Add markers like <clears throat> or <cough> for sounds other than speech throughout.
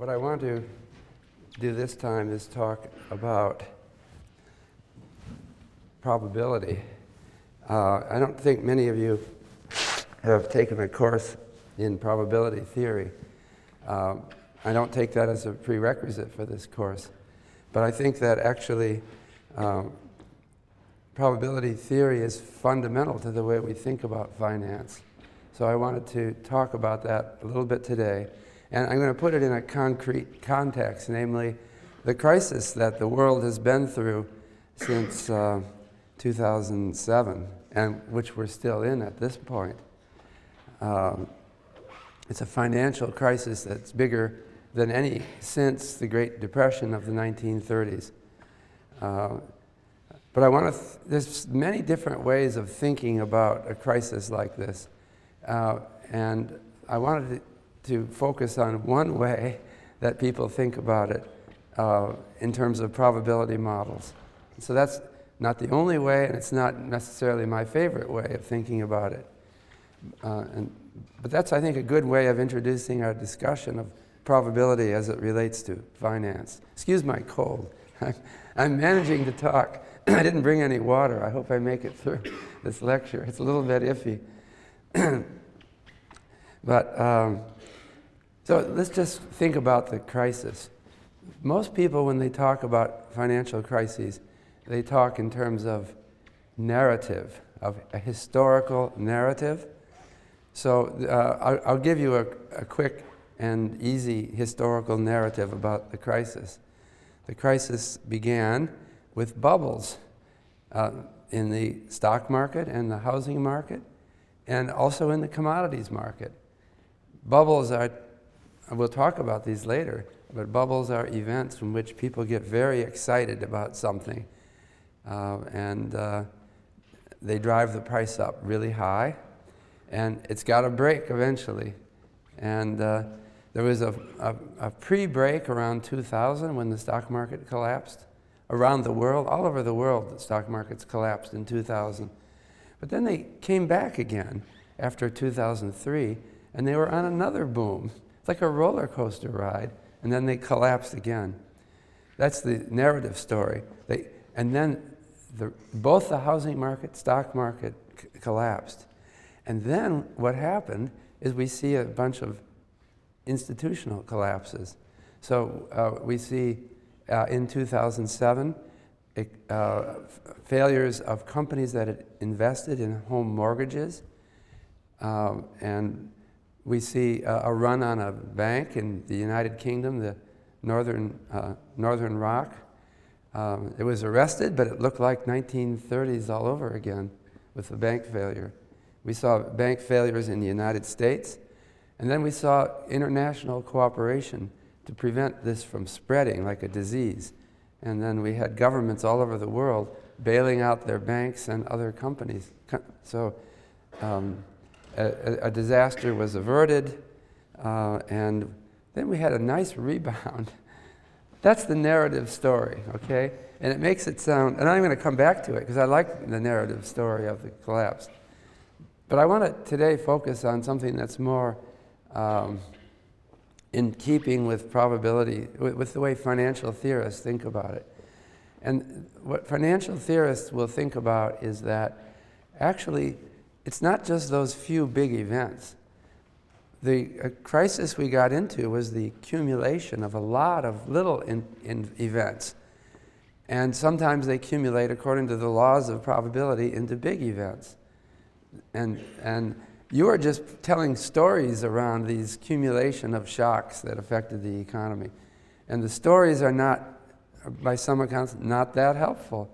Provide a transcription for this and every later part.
What I want to do this time is talk about probability. Uh, I don't think many of you have taken a course in probability theory. Um, I don't take that as a prerequisite for this course, but I think that actually um, probability theory is fundamental to the way we think about finance. So I wanted to talk about that a little bit today. And I'm going to put it in a concrete context, namely the crisis that the world has been through since uh, 2007, and which we're still in at this point. Um, it's a financial crisis that's bigger than any since the Great Depression of the 1930s. Uh, but I want to, th- there's many different ways of thinking about a crisis like this. Uh, and I wanted to, focus on one way that people think about it uh, in terms of probability models. So that's not the only way, and it's not necessarily my favorite way of thinking about it. Uh, and, but that's, I think, a good way of introducing our discussion of probability as it relates to finance. Excuse my cold. <laughs> I'm managing to talk. <clears throat> I didn't bring any water. I hope I make it through <laughs> this lecture. It's a little bit iffy. <clears throat> but um, so let's just think about the crisis. Most people, when they talk about financial crises, they talk in terms of narrative, of a historical narrative. So uh, I'll, I'll, give you a, a quick and easy historical narrative about the crisis. The crisis began with bubbles uh, in the stock market and the housing market and also in the commodities market. Bubbles are, we'll talk about these later, but bubbles are events from which people get very excited about something. Uh, and uh, they drive the price up really high. And it's got to break eventually. And uh, there was a, a, a pre break around 2000 when the stock market collapsed. Around the world, all over the world, the stock markets collapsed in 2000. But then they came back again after 2003, and they were on another boom. It's like a roller coaster ride, and then they collapsed again. That's the narrative story. They, and then the, both the housing market, stock market c- collapsed. And then what happened is we see a bunch of institutional collapses. So uh, we see uh, in 2007, uh, failures of companies that had invested in home mortgages. Um, and we see a run on a bank in the United Kingdom, the Northern, uh, Northern Rock. Um, it was arrested, but it looked like 1930s all over again with the bank failure. We saw bank failures in the United States, and then we saw international cooperation to prevent this from spreading like a disease. And then we had governments all over the world bailing out their banks and other companies. So um, a, a, disaster was averted, uh, and then we had a nice rebound. <laughs> That's the narrative story, okay? And it makes it sound, and I'm going to come back to it because I like the narrative story of the collapse. But I want to today focus on something that's more um, in keeping with probability, with, with the way financial theorists think about it. And what financial theorists will think about is that actually it's not just those few big events. The uh, crisis we got into was the accumulation of a lot of little in, in events. And sometimes they accumulate according to the laws of probability into big events. And, and you are just telling stories around these accumulation of shocks that affected the economy. And the stories are not, by some accounts, not that helpful.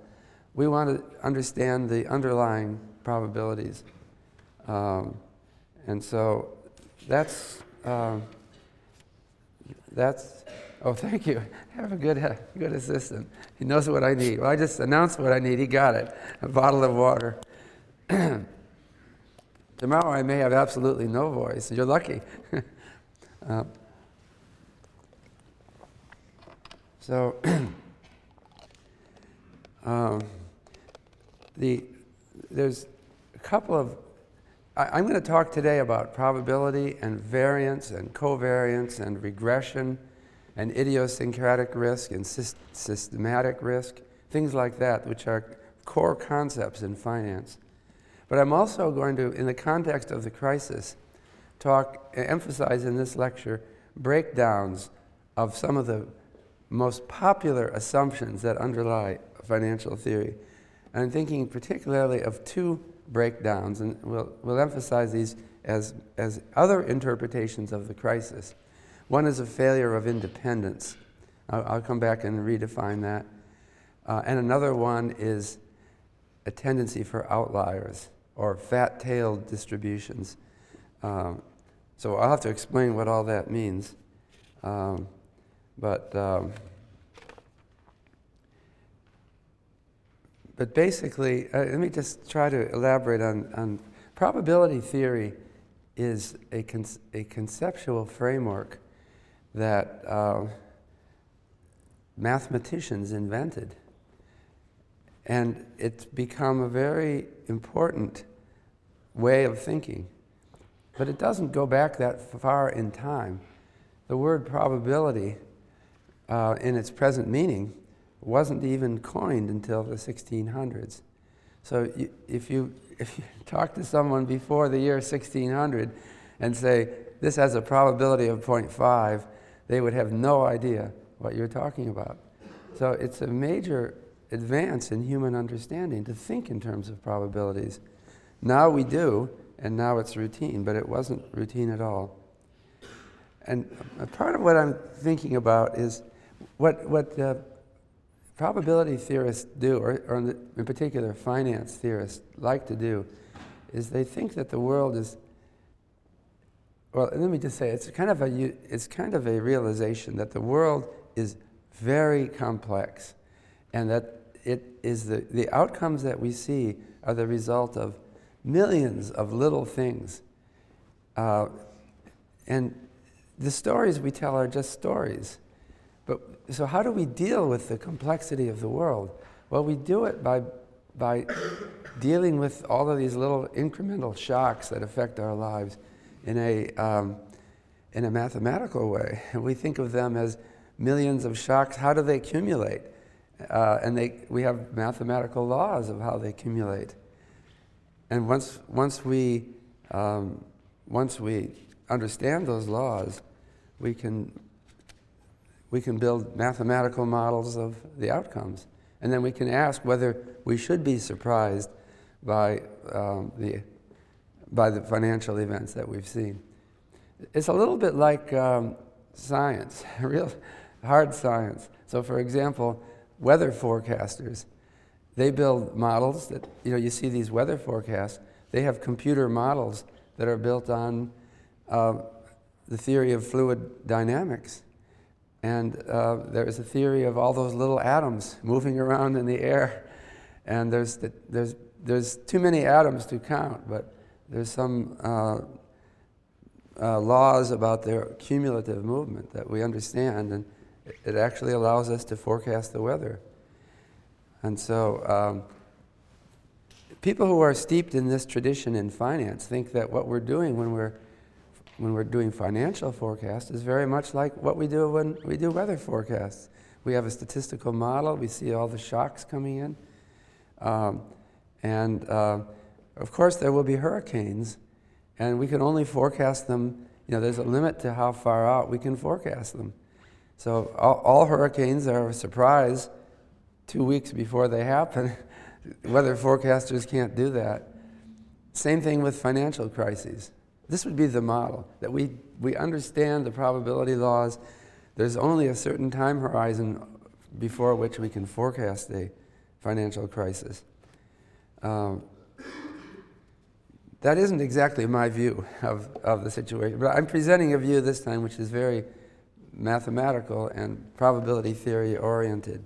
We want to understand the underlying probabilities. Um, and so that's, um, that's, oh, thank you. I <laughs> have a good, uh, good assistant. He knows what I need. Well, I just announced what I need. He got it a bottle of water. <clears throat> Tomorrow I may have absolutely no voice. You're lucky. <laughs> uh, so, <clears throat> um, the, there's a couple of. I, am going to talk today about probability and variance and covariance and regression and idiosyncratic risk and systematic risk, things like that, which are core concepts in finance. But I'm also going to, in the context of the crisis, talk, emphasize in this lecture breakdowns of some of the most popular assumptions that underlie financial theory. And I'm thinking particularly of two breakdowns, and we'll, we'll emphasize these as, as other interpretations of the crisis. One is a failure of independence. I'll, I'll come back and redefine that. Uh, and another one is a tendency for outliers or fat tailed distributions. Um, so I'll have to explain what all that means. Um, but, um, but basically, uh, let me just try to elaborate on, on probability theory is a, con- a conceptual framework that uh, mathematicians invented. And it's become a very important way of thinking. But it doesn't go back that far in time. The word probability, uh, in its present meaning, wasn't even coined until the 1600s. So you, if, you, <laughs> if you talk to someone before the year 1600 and say, this has a probability of 0.5, they would have no idea what you're talking about. So it's a major advance in human understanding to think in terms of probabilities. Now we do, and now it's routine, but it wasn't routine at all. And part of what I'm thinking about is what, what uh, probability theorists do, or, or in, the, in particular finance theorists like to do, is they think that the world is well, let me just say it's kind of a it's kind of a realization that the world is very complex, and that it is the, the outcomes that we see are the result of millions of little things. Uh, and the stories we tell are just stories. But so, how do we deal with the complexity of the world? Well, we do it by, by dealing with all of these little incremental shocks that affect our lives in a, um, in a mathematical way. <laughs> And we think of them as millions of shocks. How do they accumulate? Uh, and they, we have mathematical laws of how they accumulate. And once, once, we, um, once we understand those laws, we can, we can build mathematical models of the outcomes. And then we can ask whether we should be surprised by, um, the, by the financial events that we've seen. It's a little bit like um, science, <laughs> real hard science. So, for example, weather forecasters. They build models that, you know, you see these weather forecasts, they have computer models that are built on uh, the theory of fluid dynamics. And uh, there's a theory of all those little atoms moving around in the air. And there's, the, there's, there's too many atoms to count, but there's some uh, uh, laws about their cumulative movement that we understand. And it actually allows us to forecast the weather. And so, um, people who are steeped in this tradition in finance think that what we're doing when we're when we're doing financial forecasts is very much like what we do when we do weather forecasts. We have a statistical model. We see all the shocks coming in, um, and uh, of course there will be hurricanes, and we can only forecast them. You know, there's a limit to how far out we can forecast them. So all, all hurricanes are a surprise two weeks before they happen. <laughs> Weather forecasters can't do that. Same thing with financial crises. This would be the model that we, we understand the probability laws. There's only a certain time horizon before which we can forecast a financial crisis. Um, that isn't exactly my view of, of the situation, but I'm presenting a view this time which is very mathematical and probability theory oriented.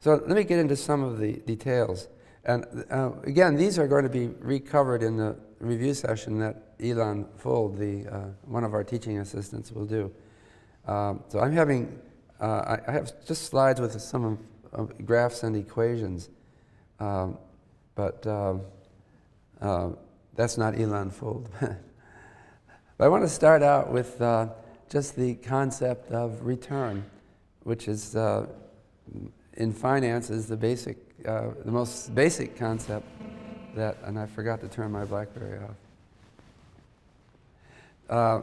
So let me get into some of the details. And uh, again, these are going to be recovered in the review session that Elon Fuld, the, uh, one of our teaching assistants, will do. Um, so I'm having, uh, I, I, have just slides with some of, graphs and equations, um, but um, uh, that's not Elon Fuld. <laughs> but I want to start out with uh, just the concept of return, which is uh, in finance is the basic, uh, the most basic concept that, and I forgot to turn my BlackBerry off. Uh,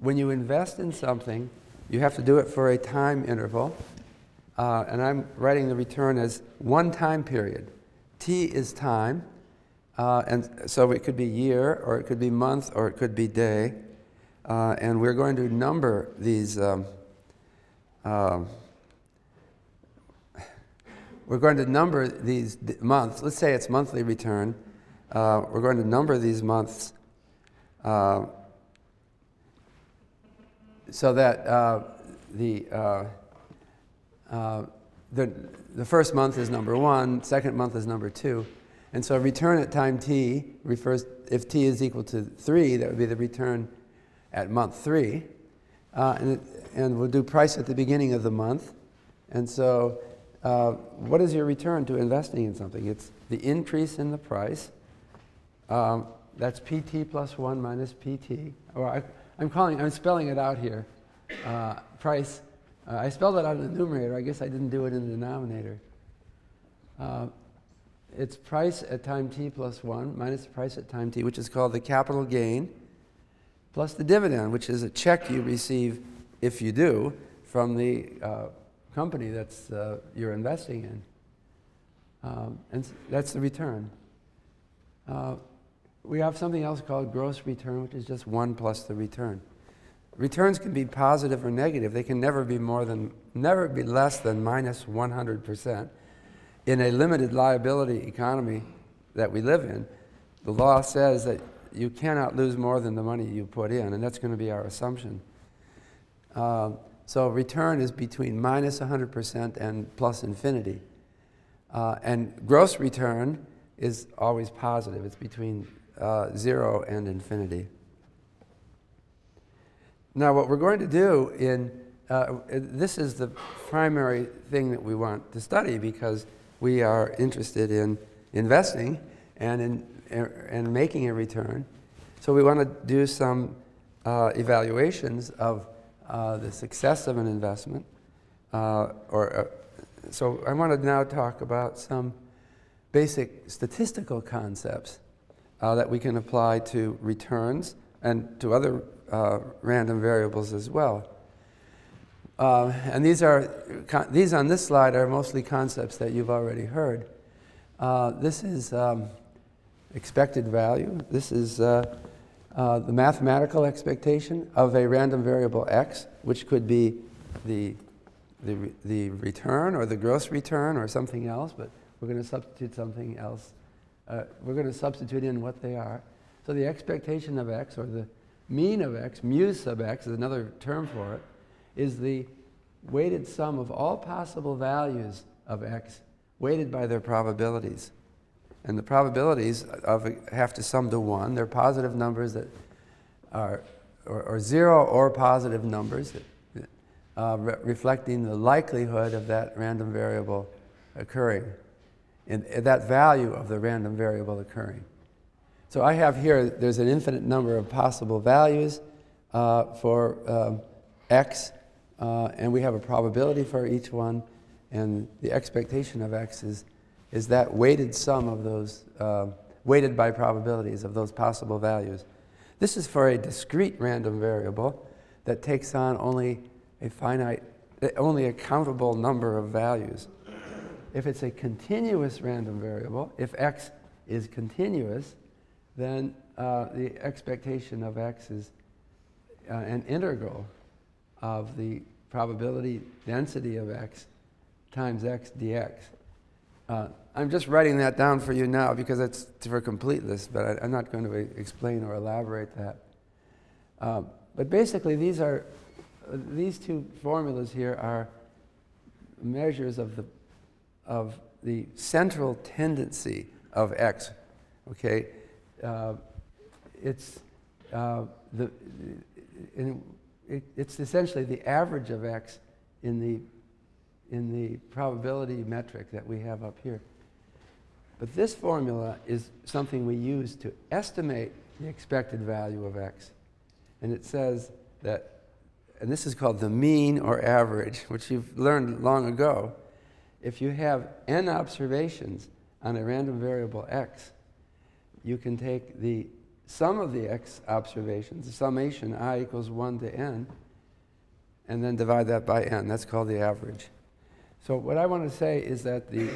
when you invest in something, you have to do it for a time interval, uh, and I'm writing the return as one time period. T is time, uh, and so it could be year, or it could be month, or it could be day. Uh, and we're going to number these. Um, uh, we're going to number these months. Let's say it's monthly return. Uh, we're going to number these months uh, so that uh, the, uh, the, the first month is number one, second month is number two. And so return at time t refers, if t is equal to 3, that would be the return at month 3. Uh, and, it, and we'll do price at the beginning of the month. And so uh, what is your return to investing in something? It's the increase in the price. Um, that's PT plus 1 minus PT. Or I, am calling, I'm spelling it out here. Uh, price. Uh, I spelled it out in the numerator. I guess I didn't do it in the denominator. Uh, it's price at time t plus 1 minus the price at time t, which is called the capital gain, plus the dividend, which is a check you receive, if you do, from the uh, company that's uh, you're investing in. Um, and that's the return. Uh, we have something else called gross return, which is just 1 plus the return. Returns can be positive or negative. They can never be more than, never be less than minus 100% in a limited liability economy that we live in, the law says that you cannot lose more than the money you put in, and that's going to be our assumption. Uh, so return is between minus 100% and plus infinity. Uh, and gross return is always positive. It's between uh, zero and infinity. Now, what we're going to do in uh, this is the primary thing that we want to study because we are interested in investing and in and making a return. So we want to do some uh, evaluations of uh, the success of an investment. Uh, or uh, so I want to now talk about some basic statistical concepts uh, that we can apply to returns and to other random variables as well. And these are these on this slide are mostly concepts that you've already heard. This is um, expected value. This is uh, uh, the mathematical expectation of a random variable x, which could be the, the, the return or the gross return or something else, but we're going to substitute something else. Uh, we're going to substitute in what they are. So the expectation of x or the mean of x, mu sub x is another term for it, is the weighted sum of all possible values of x weighted by their probabilities. And the probabilities of have to sum to 1. They're positive numbers that are, or, or 0 or positive numbers that, uh, re- reflecting the likelihood of that random variable occurring, and that value of the random variable occurring. So I have here, there's an infinite number of possible values uh, for um, x uh, and we have a probability for each one, and the expectation of x is, is that weighted sum of those, uh, weighted by probabilities of those possible values. This is for a discrete random variable that takes on only a finite, only a countable number of values. If it's a continuous random variable, if x is continuous, then uh, the expectation of x is uh, an integral of the probability density of x times x dx. Uh, I'm just writing that down for you now because it's for completeness, but I, am not going to explain or elaborate that. Um, but basically, these are these two formulas here are measures of the of the central tendency of x. Okay, uh, it's uh, the in, it, it's essentially the average of x in the, in the probability metric that we have up here. But this formula is something we use to estimate the expected value of x. And it says that and this is called the mean or average, which you've learned long ago. If you have n observations on a random variable x, you can take the sum of the x observations, the summation i equals 1 to n, and then divide that by n. That's called the average. So what I want to say is that the,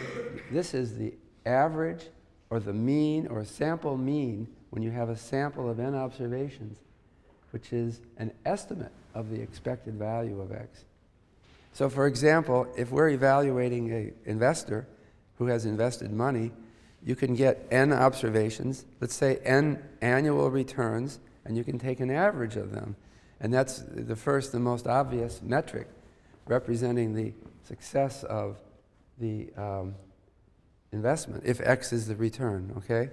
this is the average or the mean or sample mean when you have a sample of n observations, which is an estimate of the expected value of x. So for example, if we're evaluating an investor who has invested money, you can get n observations, let's say n annual returns, and you can take an average of them. And that's the first and most obvious metric representing the success of the um, investment, if X is the return, okay?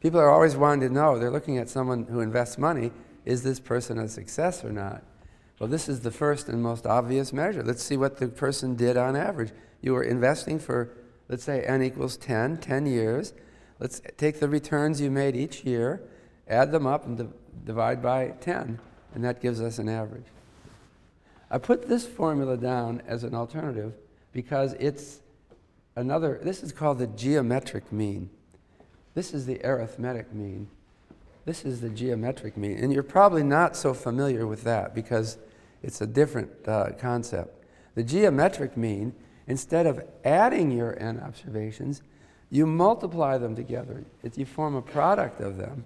People are always wanting to know, they're looking at someone who invests money, is this person a success or not? Well, this is the first and most obvious measure. Let's see what the person did on average. You were investing for let's say n equals 10, 10 years. Let's take the returns you made each year, add them up, and di- divide by 10, and that gives us an average. I put this formula down as an alternative because it's another, this is called the geometric mean. This is the arithmetic mean. This is the geometric mean. And you're probably not so familiar with that because it's a different uh, concept. The geometric mean instead of adding your n observations, you multiply them together. It, you form a product of them.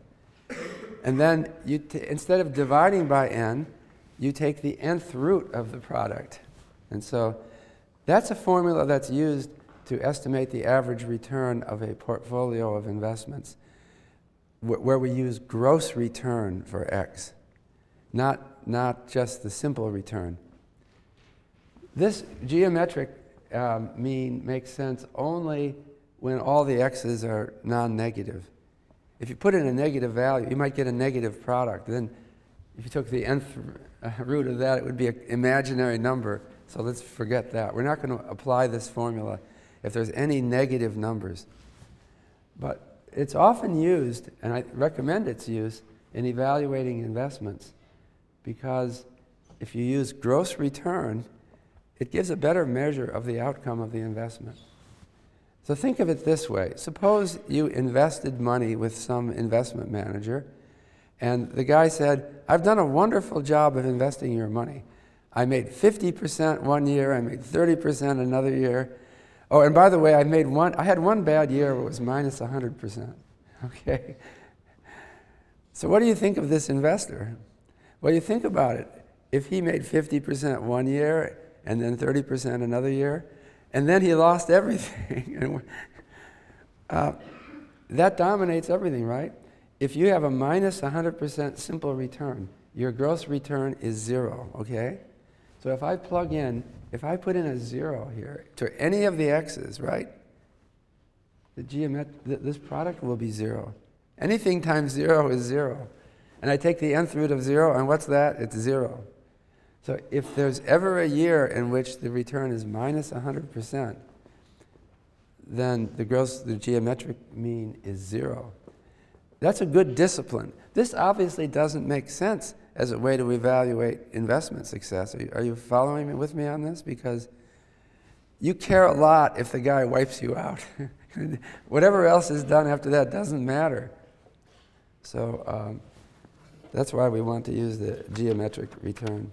And then you t- instead of dividing by n, you take the nth root of the product. And so that's a formula that's used to estimate the average return of a portfolio of investments, wh- where we use gross return for x, not, not just the simple return. This geometric um, mean makes sense only when all the x's are non-negative. If you put in a negative value, you might get a negative product. Then if you took the nth root of that, it would be an imaginary number. So let's forget that. We're not going to apply this formula if there's any negative numbers. But it's often used, and I recommend its use, in evaluating investments because if you use gross return, it gives a better measure of the outcome of the investment. So think of it this way suppose you invested money with some investment manager, and the guy said, I've done a wonderful job of investing your money. I made 50% one year, I made 30% another year. Oh, and by the way, I made one, I had one bad year where it was minus 100%. <laughs> Okay? So, what do you think of this investor? Well, you think about it. If he made 50% one year and then 30% another year, and then he lost everything. <laughs> uh, that dominates everything, right? If you have a minus 100% simple return, your gross return is zero, okay? So if I plug in, if I put in a zero here to any of the x's, right? The geomet- th- this product will be zero. Anything times zero is zero. And I take the nth root of zero, and what's that? It's zero. So if there's ever a year in which the return is minus 100%, then the gross, the geometric mean is zero. That's a good discipline. This obviously doesn't make sense as a way to evaluate investment success. Are you, are you following me with me on this? Because you care a lot if the guy wipes you out. <laughs> Whatever else is done after that doesn't matter. So um, that's why we want to use the geometric return.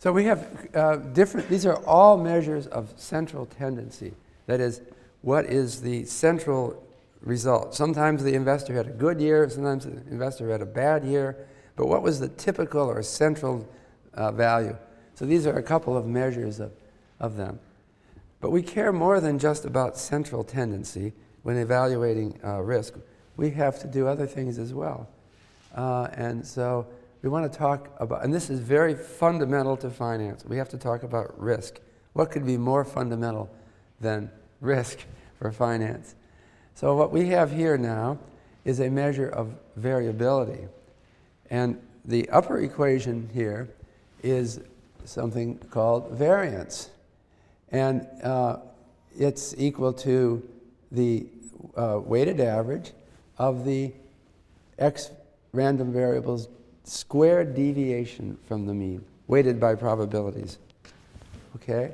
So we have uh, different, these are all measures of central tendency. That is, what is the central result? Sometimes the investor had a good year, sometimes the investor had a bad year, but what was the typical or central uh, value? So these are a couple of measures of, of them. But we care more than just about central tendency when evaluating uh, risk. We have to do other things as well. Uh, and so we want to talk about, and this is very fundamental to finance. We have to talk about risk. What could be more fundamental than risk for finance? So, what we have here now is a measure of variability. And the upper equation here is something called variance. And uh, it's equal to the uh, weighted average of the x random variables squared deviation from the mean, weighted by probabilities. Okay?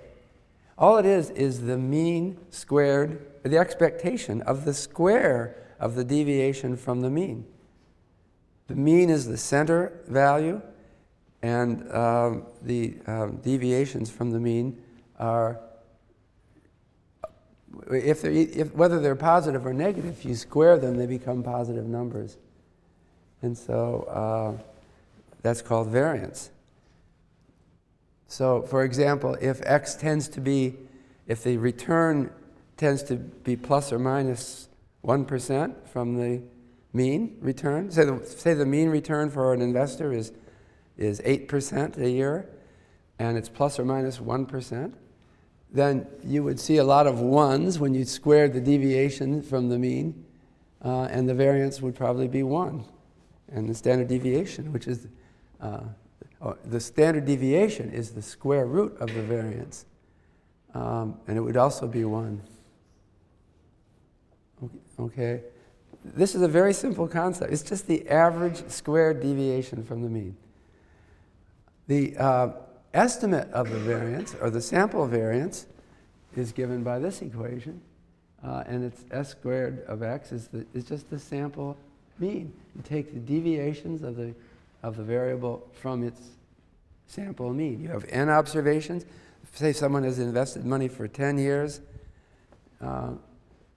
All it is is the mean squared, the expectation of the square of the deviation from the mean. The mean is the center value, and um, the um, deviations from the mean are, if they're, if, whether they're positive or negative, if you square them, they become positive numbers. And so uh, that's called variance. So, for example, if x tends to be, if the return tends to be plus or minus 1 from the mean return, say the, say the mean return for an investor is, is 8% a year, and it's plus or minus 1, then you would see a lot of ones when you squared the deviation from the mean, uh, and the variance would probably be 1. And the standard deviation, which is uh, oh, the standard deviation, is the square root of the variance. Um, and it would also be 1. Okay? This is a very simple concept. It's just the average squared deviation from the mean. The uh, estimate of the variance, or the sample variance, is given by this equation. Uh, and it's s squared of x is, the, is just the sample mean. You take the deviations of the, of the variable from its sample mean. You have n observations. Say someone has invested money for 10 years. Uh,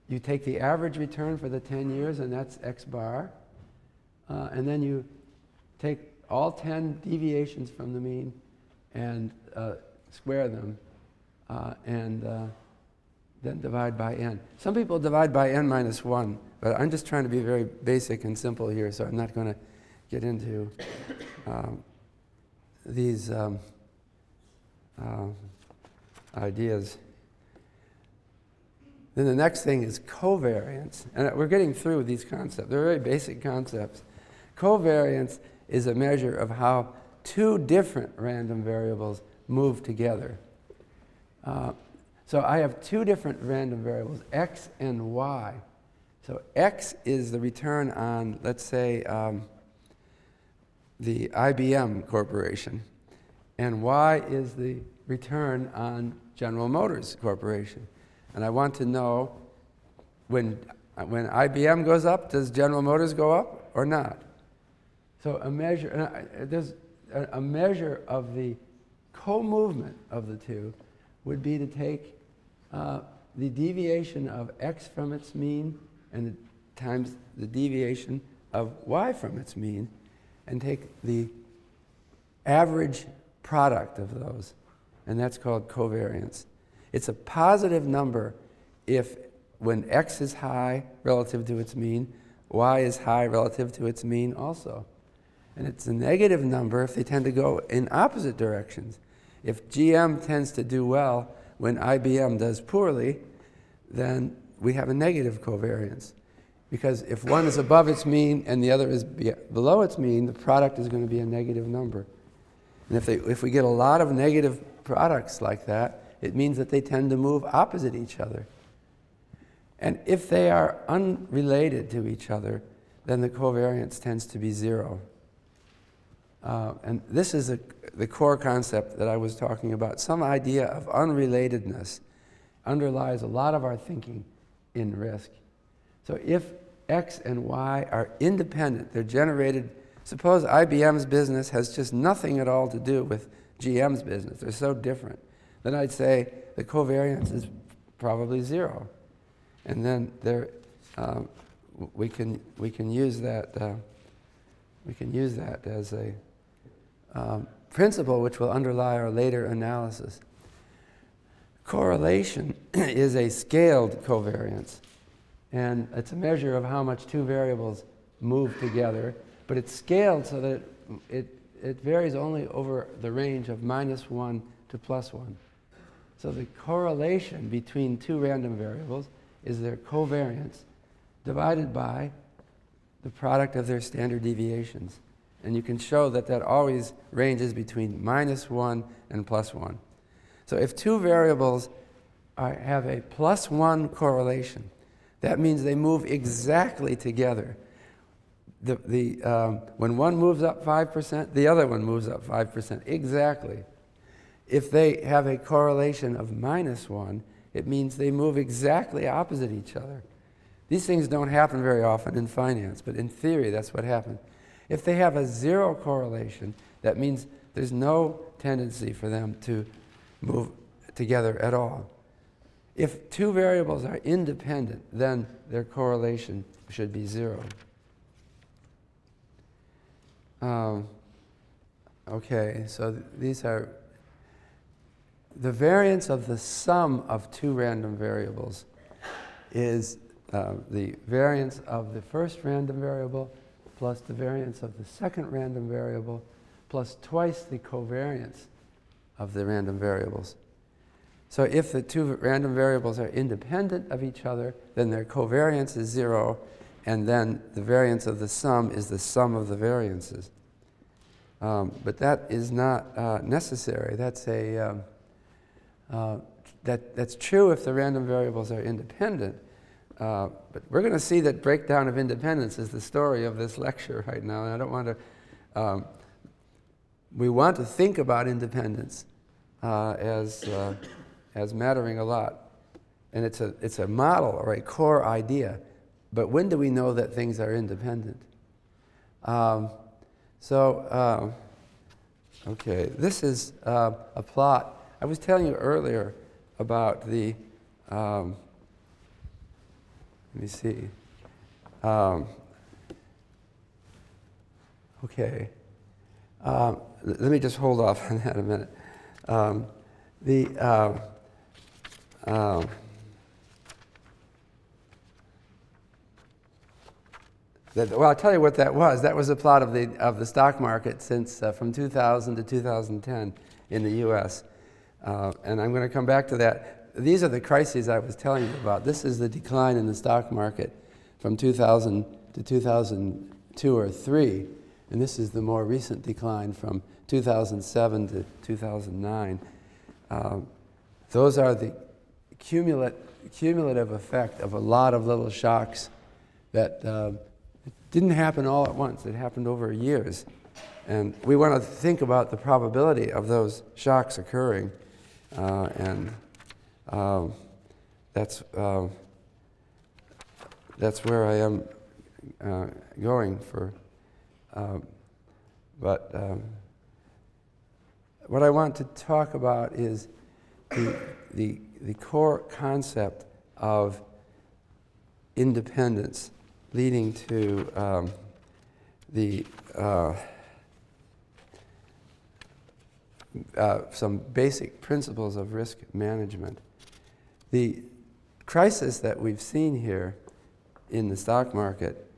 you take the average return for the 10 years, and that's x bar. Uh, and then you take all 10 deviations from the mean and uh, square them, uh, and uh, then divide by n. Some people divide by n minus 1, but I'm just trying to be very basic and simple here, so I'm not going to get into um, these um, uh, ideas. Then the next thing is covariance. And we're getting through these concepts. They're very basic concepts. Covariance is a measure of how two different random variables move together. Uh, so I have two different random variables, x and y. So x is the return on, let's say, um, the IBM Corporation, and y is the return on General Motors Corporation. And I want to know when, when IBM goes up, does General Motors go up or not? So a measure, there's a, a measure of the co-movement of the two would be to take uh, the deviation of x from its mean and the, times the deviation of y from its mean and take the average product of those. And that's called covariance. It's a positive number if when x is high relative to its mean, y is high relative to its mean also. And it's a negative number if they tend to go in opposite directions. If GM tends to do well when IBM does poorly, then we have a negative covariance. Because if one is above its mean and the other is below its mean, the product is going to be a negative number. And if, they, if we get a lot of negative products like that, it means that they tend to move opposite each other. And if they are unrelated to each other, then the covariance tends to be zero. Uh, and this is a, the core concept that I was talking about. Some idea of unrelatedness underlies a lot of our thinking in risk. So if X and Y are independent, they're generated. Suppose IBM's business has just nothing at all to do with GM's business, they're so different then I'd say the covariance is probably zero. And then there, um, we, can, we can use that, uh, we can use that as a um, principle which will underlie our later analysis. Correlation <clears throat> is a scaled covariance, and it's a measure of how much two variables move together, but it's scaled so that it, it varies only over the range of minus 1 to plus 1. So the correlation between two random variables is their covariance divided by the product of their standard deviations. And you can show that that always ranges between minus 1 and plus 1. So if two variables are, have a plus 1 correlation, that means they move exactly together. the, the, um, when one moves up 5%, the other one moves up 5%. Exactly. If they have a correlation of minus 1, it means they move exactly opposite each other. These things don't happen very often in finance, but in theory, that's what happens. If they have a zero correlation, that means there's no tendency for them to move together at all. If two variables are independent, then their correlation should be zero. Um, okay, so th- these are the variance of the sum of two random variables is uh, the variance of the first random variable plus the variance of the second random variable plus twice the covariance of the random variables. So if the two random variables are independent of each other, then their covariance is zero, and then the variance of the sum is the sum of the variances. Um, but that is not uh, necessary. That's a um, uh, that, that's true if the random variables are independent. Uh, but we're going to see that breakdown of independence is the story of this lecture right now, and I don't want to. Um, we want to think about independence uh, as, uh, as mattering a lot. And it's a, it's a model or a core idea. But when do we know that things are independent? Um, so, uh, okay, this is uh, a plot. I was telling you earlier about the, um, let me see. Um, okay. Um, let me just hold off <laughs> on that a minute. Um, the, uh, well, I'll tell you what that was. That was a plot of the, of the stock market since uh, from 2000 to 2010 in the US. Uh, and I'm going to come back to that. These are the crises I was telling you about. This is the decline in the stock market from 2000 to 2002 or 3. And this is the more recent decline from 2007 to 2009. Um, those are the cumulative, cumulative effect of a lot of little shocks that uh, didn't happen all at once. It happened over years. And we want to think about the probability of those shocks occurring. Uh, and um, that's, uh, that's where I am uh, going for. Um, but um, what I want to talk about is the, the, the core concept of independence leading to um, the uh, some basic principles of risk management. The crisis that we've seen here in the stock market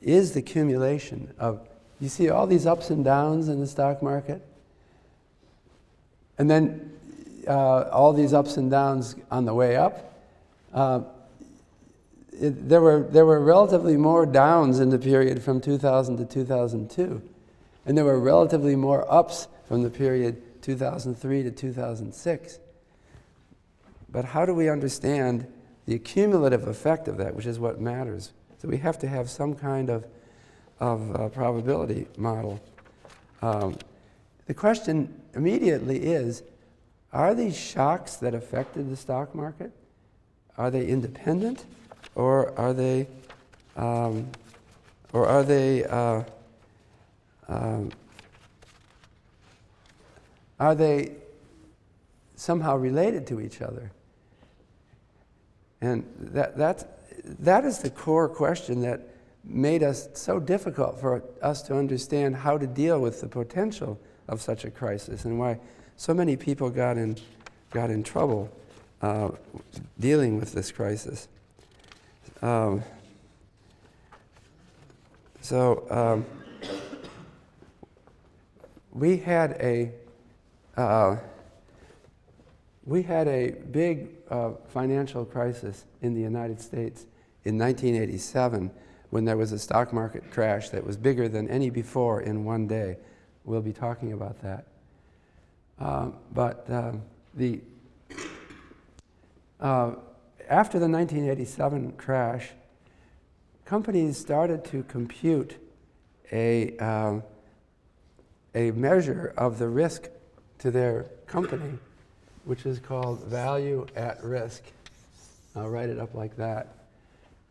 is the accumulation of, you see all these ups and downs in the stock market? And then uh, all these ups and downs on the way up. Uh, it, there, were, there were relatively more downs in the period from 2000 to 2002. And there were relatively more ups from the period 2003 to 2006. But how do we understand the cumulative effect of that, which is what matters? So we have to have some kind of, of uh, probability model. Um, the question immediately is are these shocks that affected the stock market, are they independent or are they, um, or are they, uh, um, are they somehow related to each other? And that, that's, that is the core question that made us so difficult for us to understand how to deal with the potential of such a crisis and why so many people got in, got in trouble uh, dealing with this crisis. Um, so um, we had a uh, we had a big uh, financial crisis in the United States in 1987 when there was a stock market crash that was bigger than any before in one day. We'll be talking about that. Um, but um, the, uh, after the 1987 crash, companies started to compute a, um, a measure of the risk to their company, which is called value at risk. I'll write it up like that.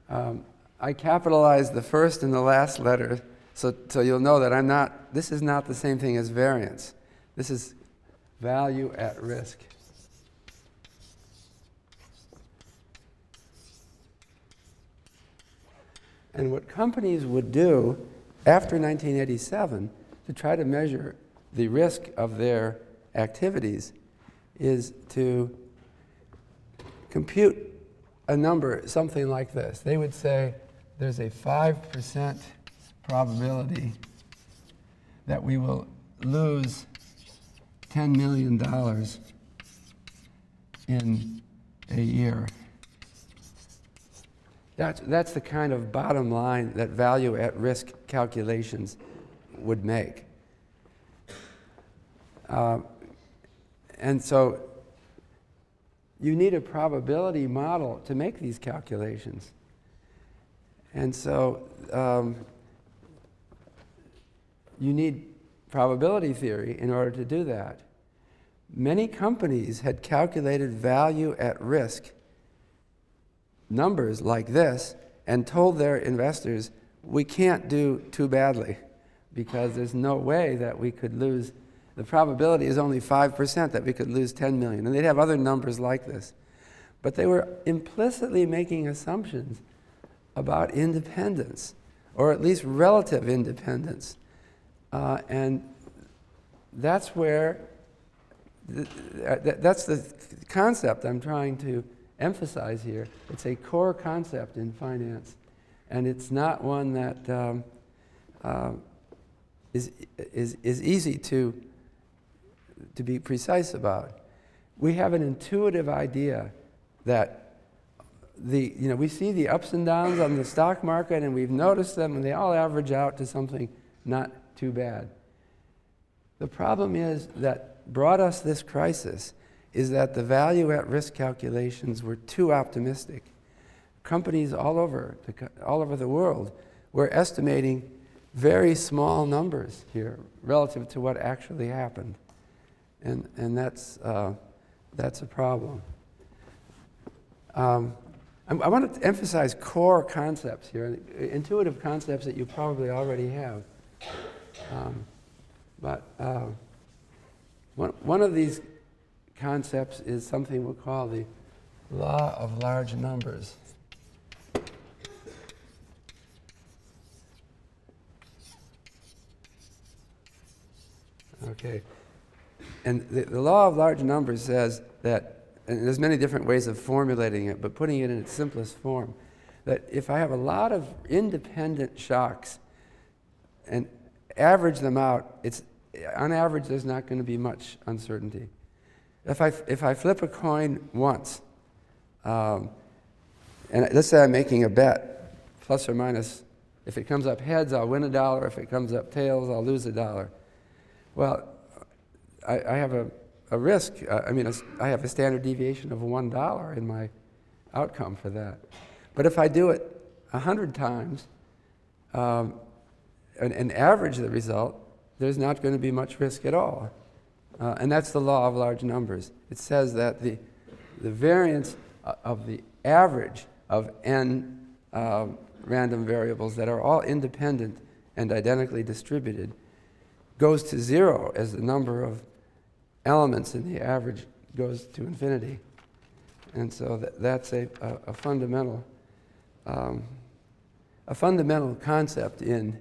Um, I capitalized the first and the last letter so, so you'll know that I'm not, this is not the same thing as variance. This is value at risk. And what companies would do after 1987 to try to measure the risk of their activities is to compute a number, something like this. They would say there's a 5% probability that we will lose $10 million in a year. That's, that's the kind of bottom line that value at risk calculations would make. Uh, and so you need a probability model to make these calculations. And so um, you need probability theory in order to do that. Many companies had calculated value at risk numbers like this and told their investors, we can't do too badly because there's no way that we could lose. The probability is only 5% that we could lose 10 million. And they'd have other numbers like this. But they were implicitly making assumptions about independence, or at least relative independence. Uh, and that's where, uh, that's the concept I'm trying to emphasize here. It's a core concept in finance, and it's not one that um, uh, is is, is easy to, to be precise about. We have an intuitive idea that the, you know, we see the ups and downs on the stock market and we've noticed them and they all average out to something not too bad. The problem is that brought us this crisis is that the value at risk calculations were too optimistic. Companies all over the, all over the world were estimating very small numbers here relative to what actually happened. And, and that's, uh, that's a problem. Um, I, I want to emphasize core concepts here, intuitive concepts that you probably already have. Um, but uh, one, one of these concepts is something we'll call the law of large numbers. Okay. And the, the, law of large numbers says that, and there's many different ways of formulating it, but putting it in its simplest form, that if I have a lot of independent shocks and average them out, it's, on average, there's not going to be much uncertainty. If I, if I flip a coin once, um, and let's say I'm making a bet, plus or minus, if it comes up heads, I'll win a dollar. If it comes up tails, I'll lose a dollar. Well, I, I have a, a risk. Uh, I mean, a, I have a standard deviation of $1 in my outcome for that. But if I do it 100 times um, and, and average the result, there's not going to be much risk at all. Uh, and that's the law of large numbers. It says that the, the variance uh, of the average of n uh, random variables that are all independent and identically distributed goes to zero as the number of elements in the average goes to infinity. And so that, that's a, a, a fundamental, um, a fundamental concept in,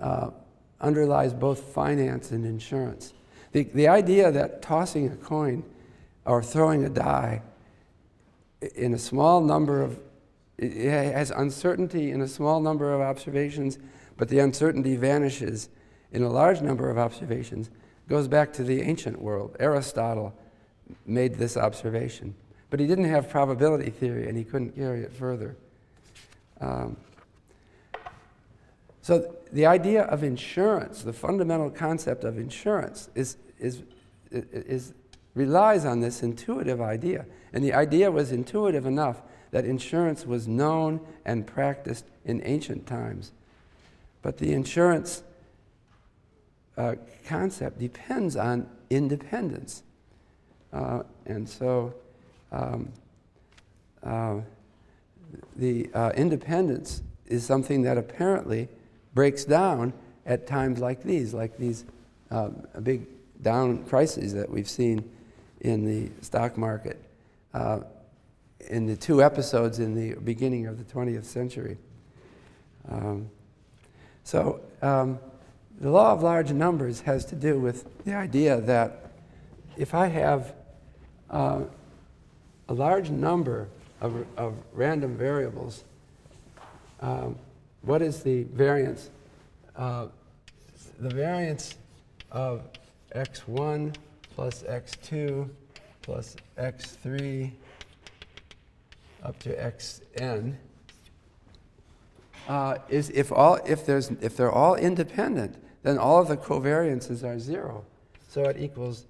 uh, underlies both finance and insurance. The, the idea that tossing a coin or throwing a die in a small number of, it has uncertainty in a small number of observations, but the uncertainty vanishes in a large number of observations, goes back to the ancient world. Aristotle made this observation, but he didn't have probability theory and he couldn't carry it further. Um, so the idea of insurance, the fundamental concept of insurance, is, is, is, relies on this intuitive idea. And the idea was intuitive enough that insurance was known and practiced in ancient times. But the insurance uh, concept depends on independence. Uh, and so um, uh, the uh, independence is something that apparently breaks down at times like these, like these um, big down crises that we've seen in the stock market uh, in the two episodes in the beginning of the 20th century. Um, so, um, the law of large numbers has to do with the idea that if I have uh, a large number of, of random variables, um, what is the variance? Uh, the variance of x1 plus x2 plus x3 up to xn uh, is if, all, if, there's, if they're all independent, then all of the covariances are zero. So it equals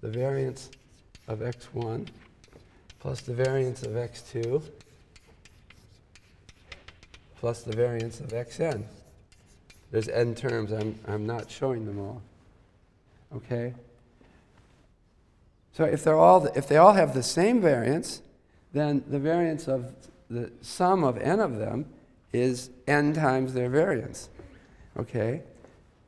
the variance of x1 plus the variance of x2 plus the variance of xn. There's n terms, I'm, I'm not showing them all. Okay? So if, they're all, if they all have the same variance, then the variance of the sum of n of them is n times their variance. Okay?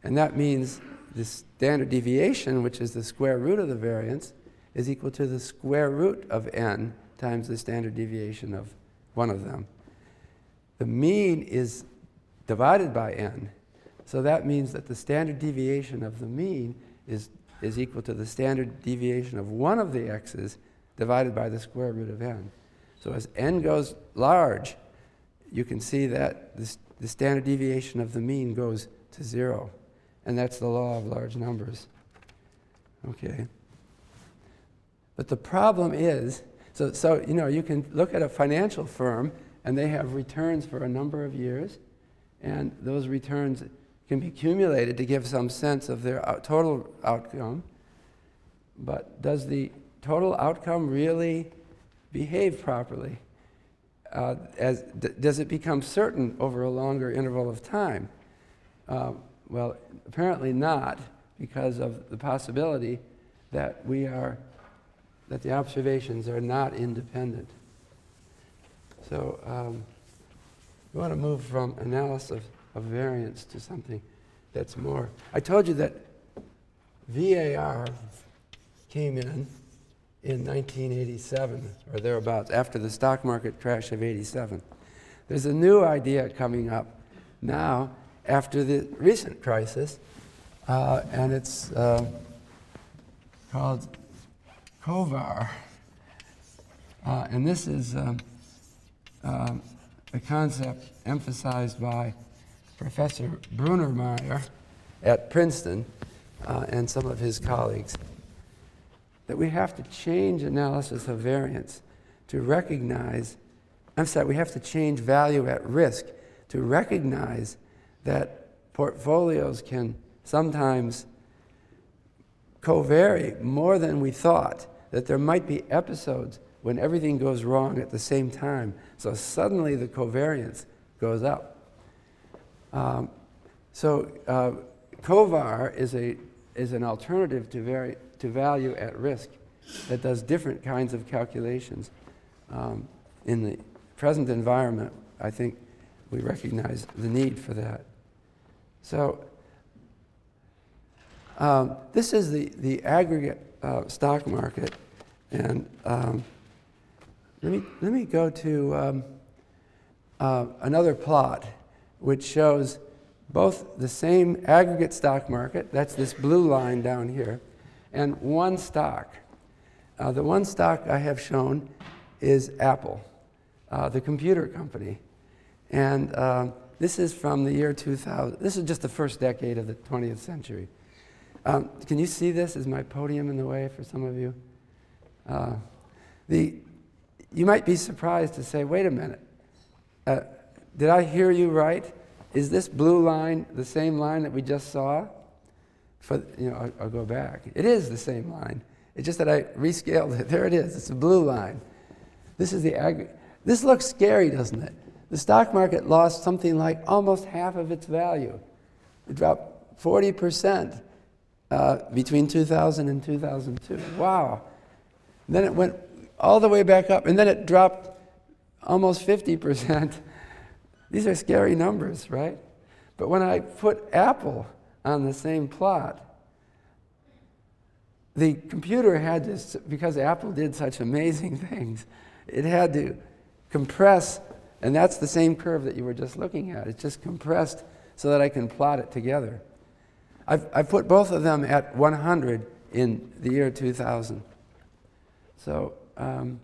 And that means the standard deviation, which is the square root of the variance, is equal to the square root of n times the standard deviation of one of them. The mean is divided by n. So that means that the standard deviation of the mean is, is equal to the standard deviation of one of the x's divided by the square root of n. So as n goes large, you can see that this, the standard deviation of the mean goes to zero. And that's the law of large numbers. Okay. But the problem is so, so, you know, you can look at a financial firm and they have returns for a number of years, and those returns can be accumulated to give some sense of their out- total outcome. But does the total outcome really behave properly? Uh, as, d- does it become certain over a longer interval of time? Uh, well, apparently not, because of the possibility that we are, that the observations are not independent. So um, we want to move from analysis of variance to something that's more. I told you that VAR came in in 1987 or thereabouts, after the stock market crash of 87. There's a new idea coming up now after the recent crisis, uh, and it's uh, called COVAR. Uh, and this is um, um, a concept emphasized by Professor Brunnermeier at Princeton uh, and some of his colleagues that we have to change analysis of variance to recognize, I'm sorry, we have to change value at risk to recognize that portfolios can sometimes co-vary more than we thought, that there might be episodes when everything goes wrong at the same time. So suddenly the covariance goes up. Um, so uh, COVAR is, a, is an alternative to, vari- to value at risk that does different kinds of calculations. Um, in the present environment, I think we recognize the need for that. So um, this is the, the aggregate uh, stock market. And um, let, me, let me go to um, uh, another plot which shows both the same aggregate stock market, that's this blue line down here, and one stock. Uh, the one stock I have shown is Apple, uh, the computer company. And uh, this is from the year 2000. This is just the first decade of the 20th century. Um, can you see this? Is my podium in the way for some of you? Uh, the, you might be surprised to say, wait a minute, uh, did I hear you right? Is this blue line the same line that we just saw? For, you know, I'll, I'll go back. It is the same line. It's just that I rescaled it. <laughs> There it is. It's a blue line. This is the ag- This looks scary, doesn't it? The stock market lost something like almost half of its value. It dropped 40% uh, between 2000 and 2002. Wow. Then it went all the way back up, and then it dropped almost 50%. <laughs> These are scary numbers, right? But when I put Apple on the same plot, the computer had to, because Apple did such amazing <laughs> things, it had to compress, and that's the same curve that you were just looking at. It's just compressed so that I can plot it together. I've, I've put both of them at 100 in the year 2000. So, um,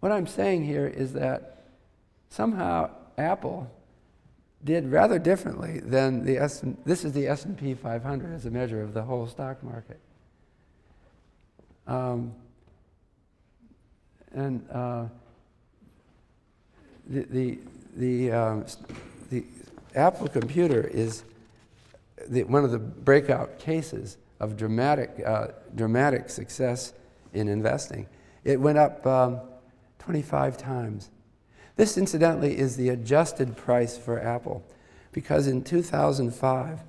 what I'm saying here is that somehow Apple did rather differently than the S. This is the S&P 500 as a measure of the whole stock market. Um, and uh, the the the, um, the Apple computer is the, one of the breakout cases of dramatic uh, dramatic success in investing. It went up um, 25 times. This, incidentally, is the adjusted price for Apple, because in 2005,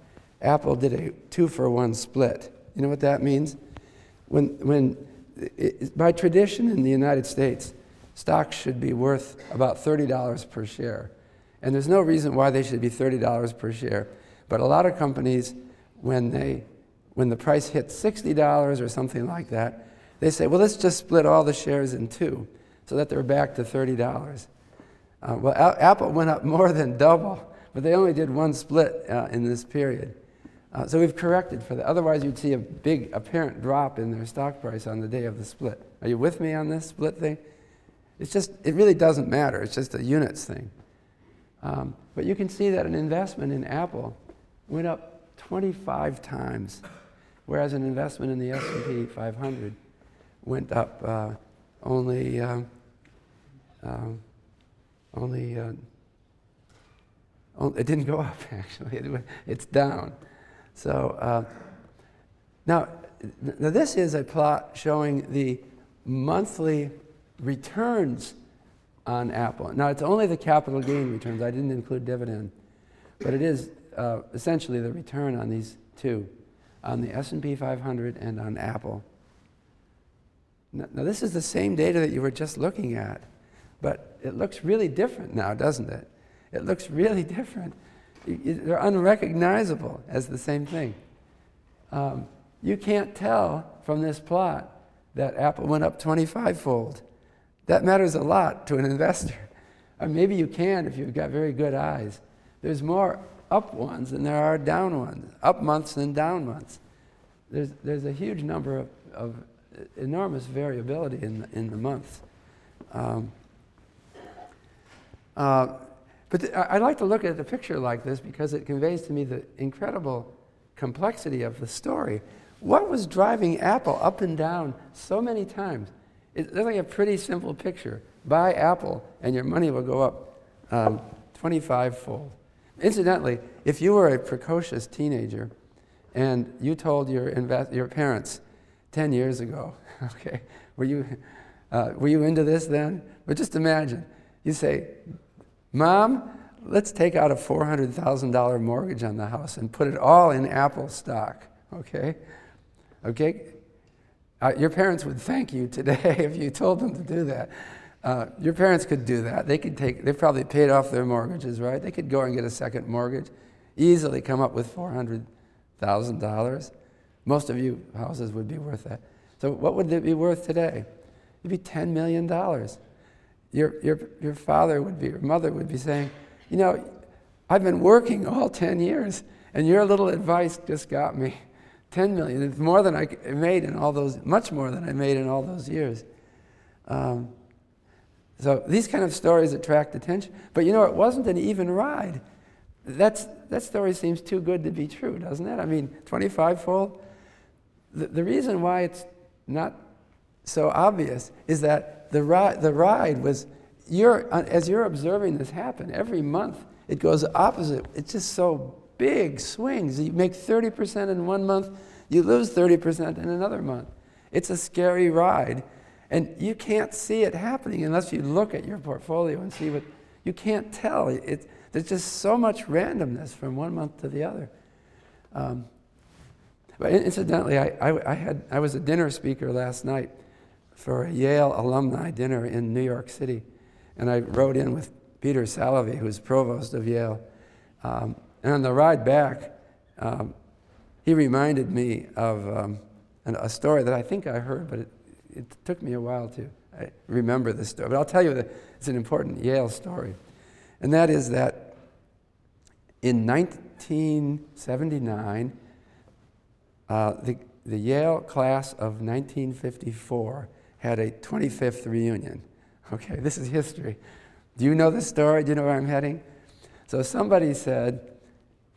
Apple did a two for one split. You know what that means? When, when it, by tradition in the United States, stocks should be worth about $30 per share. And there's no reason why they should be $30 per share. But a lot of companies, when, they, when the price hits $60 or something like that, they say, well, let's just split all the shares in two so that they're back to $30. Uh, well, A- Apple went up more than double, but they only did one split uh, in this period. Uh, so we've corrected for that. Otherwise, you'd see a big apparent drop in their stock price on the day of the split. Are you with me on this split thing? It's just, it really doesn't matter. It's just a units thing. Um, but you can see that an investment in Apple went up 25 times, whereas an investment in the S&P 500 went up uh, only um, um, only uh, it didn't go up <laughs> actually it it's down so uh, now, now this is a plot showing the monthly returns on apple now it's only the capital gain returns i didn't include dividend but it is uh, essentially the return on these two on the s&p 500 and on apple now, this is the same data that you were just looking at, but it looks really different now, doesn't it? It looks really <laughs> different. They're unrecognizable as the same thing. Um, you can't tell from this plot that Apple went up 25 fold. That matters a lot to an <laughs> investor. Or maybe you can if you've got very good eyes. There's more up ones than there are down ones, up months than down months. There's, there's a huge number of, of enormous variability in the, in the months. Um, uh, but th- I like to look at the picture like this because it conveys to me the incredible complexity of the story. What was driving Apple up and down so many times? It's like a pretty simple picture. Buy Apple, and your money will go up um, 25 fold. Incidentally, if you were a precocious teenager and you told your, your parents, 10 years ago. <laughs> okay? Were you, uh, were you into this then? But just imagine. You say, Mom, let's take out a $400,000 mortgage on the house and put it all in Apple stock. Okay? Okay? Uh, your parents would thank you today <laughs> if you told them to do that. Uh, your parents could do that. They could take, they probably paid off their mortgages, right? They could go and get a second mortgage, easily come up with $400,000. Most of you houses would be worth that. So what would it be worth today? It'd be $10 million. Your, your, your father would be, your mother would be saying, you know, I've been working all 10 years, and your little advice just got me 10 million. It's more than I made in all those, much more than I made in all those years. Um, so these kind of stories attract attention. But you know, it wasn't an even ride. That's, that story seems too good to be true, doesn't it? I mean, 25 fold. The, the reason why it's not so obvious is that the ride, the ride was, you're, as you're observing this happen, every month it goes opposite. It's just so big swings. You make 30% in one month, you lose 30% in another month. It's a scary ride. And you can't see it happening unless you look at your portfolio and see what you can't tell. It, there's just so much randomness from one month to the other. Um, but incidentally, I, I, I, had, I was a dinner speaker last night for a Yale alumni dinner in New York City. And I rode in with Peter Salovey, who's provost of Yale. Um, and on the ride back, um, he reminded me of um, an, a story that I think I heard, but it, it took me a while to remember this story. But I'll tell you that it's an important Yale story. And that is that in 1979, uh, the, the Yale class of 1954 had a 25th reunion. Okay, this is history. Do you know the story? Do you know where I'm heading? So somebody said,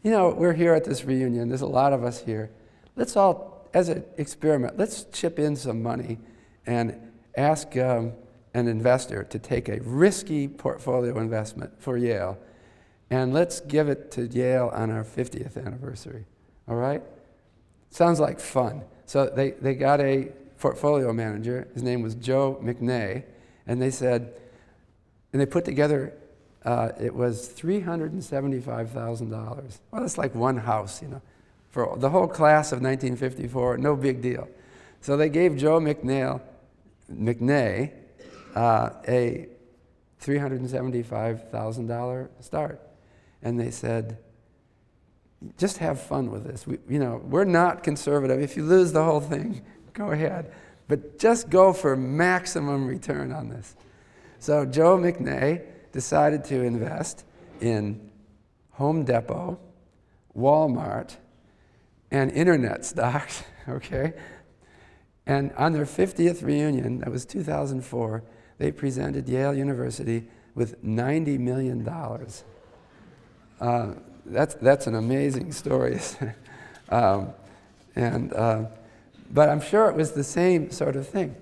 you know, we're here at this reunion. There's a lot of us here. Let's all, as an experiment, let's chip in some money and ask um, an investor to take a risky portfolio investment for Yale and let's give it to Yale on our 50th anniversary. All right? Sounds like fun. So they, they got a portfolio manager. His name was Joe McNay. And they said, and they put together, uh, it was $375,000. Well, that's like one house, you know, for the whole class of 1954, no big deal. So they gave Joe McNail, McNay uh, a $375,000 start. And they said, just have fun with this. We, you know, we're not conservative. If you lose the whole thing, <laughs> go ahead. But just go for maximum return on this. So Joe McNay decided to invest in Home Depot, Walmart, and internet stocks, <laughs> okay? And on their 50th reunion, that was 2004, they presented Yale University with $90 million. Uh, that's, that's an amazing story. <laughs> um, and uh, but I'm sure it was the same sort of thing.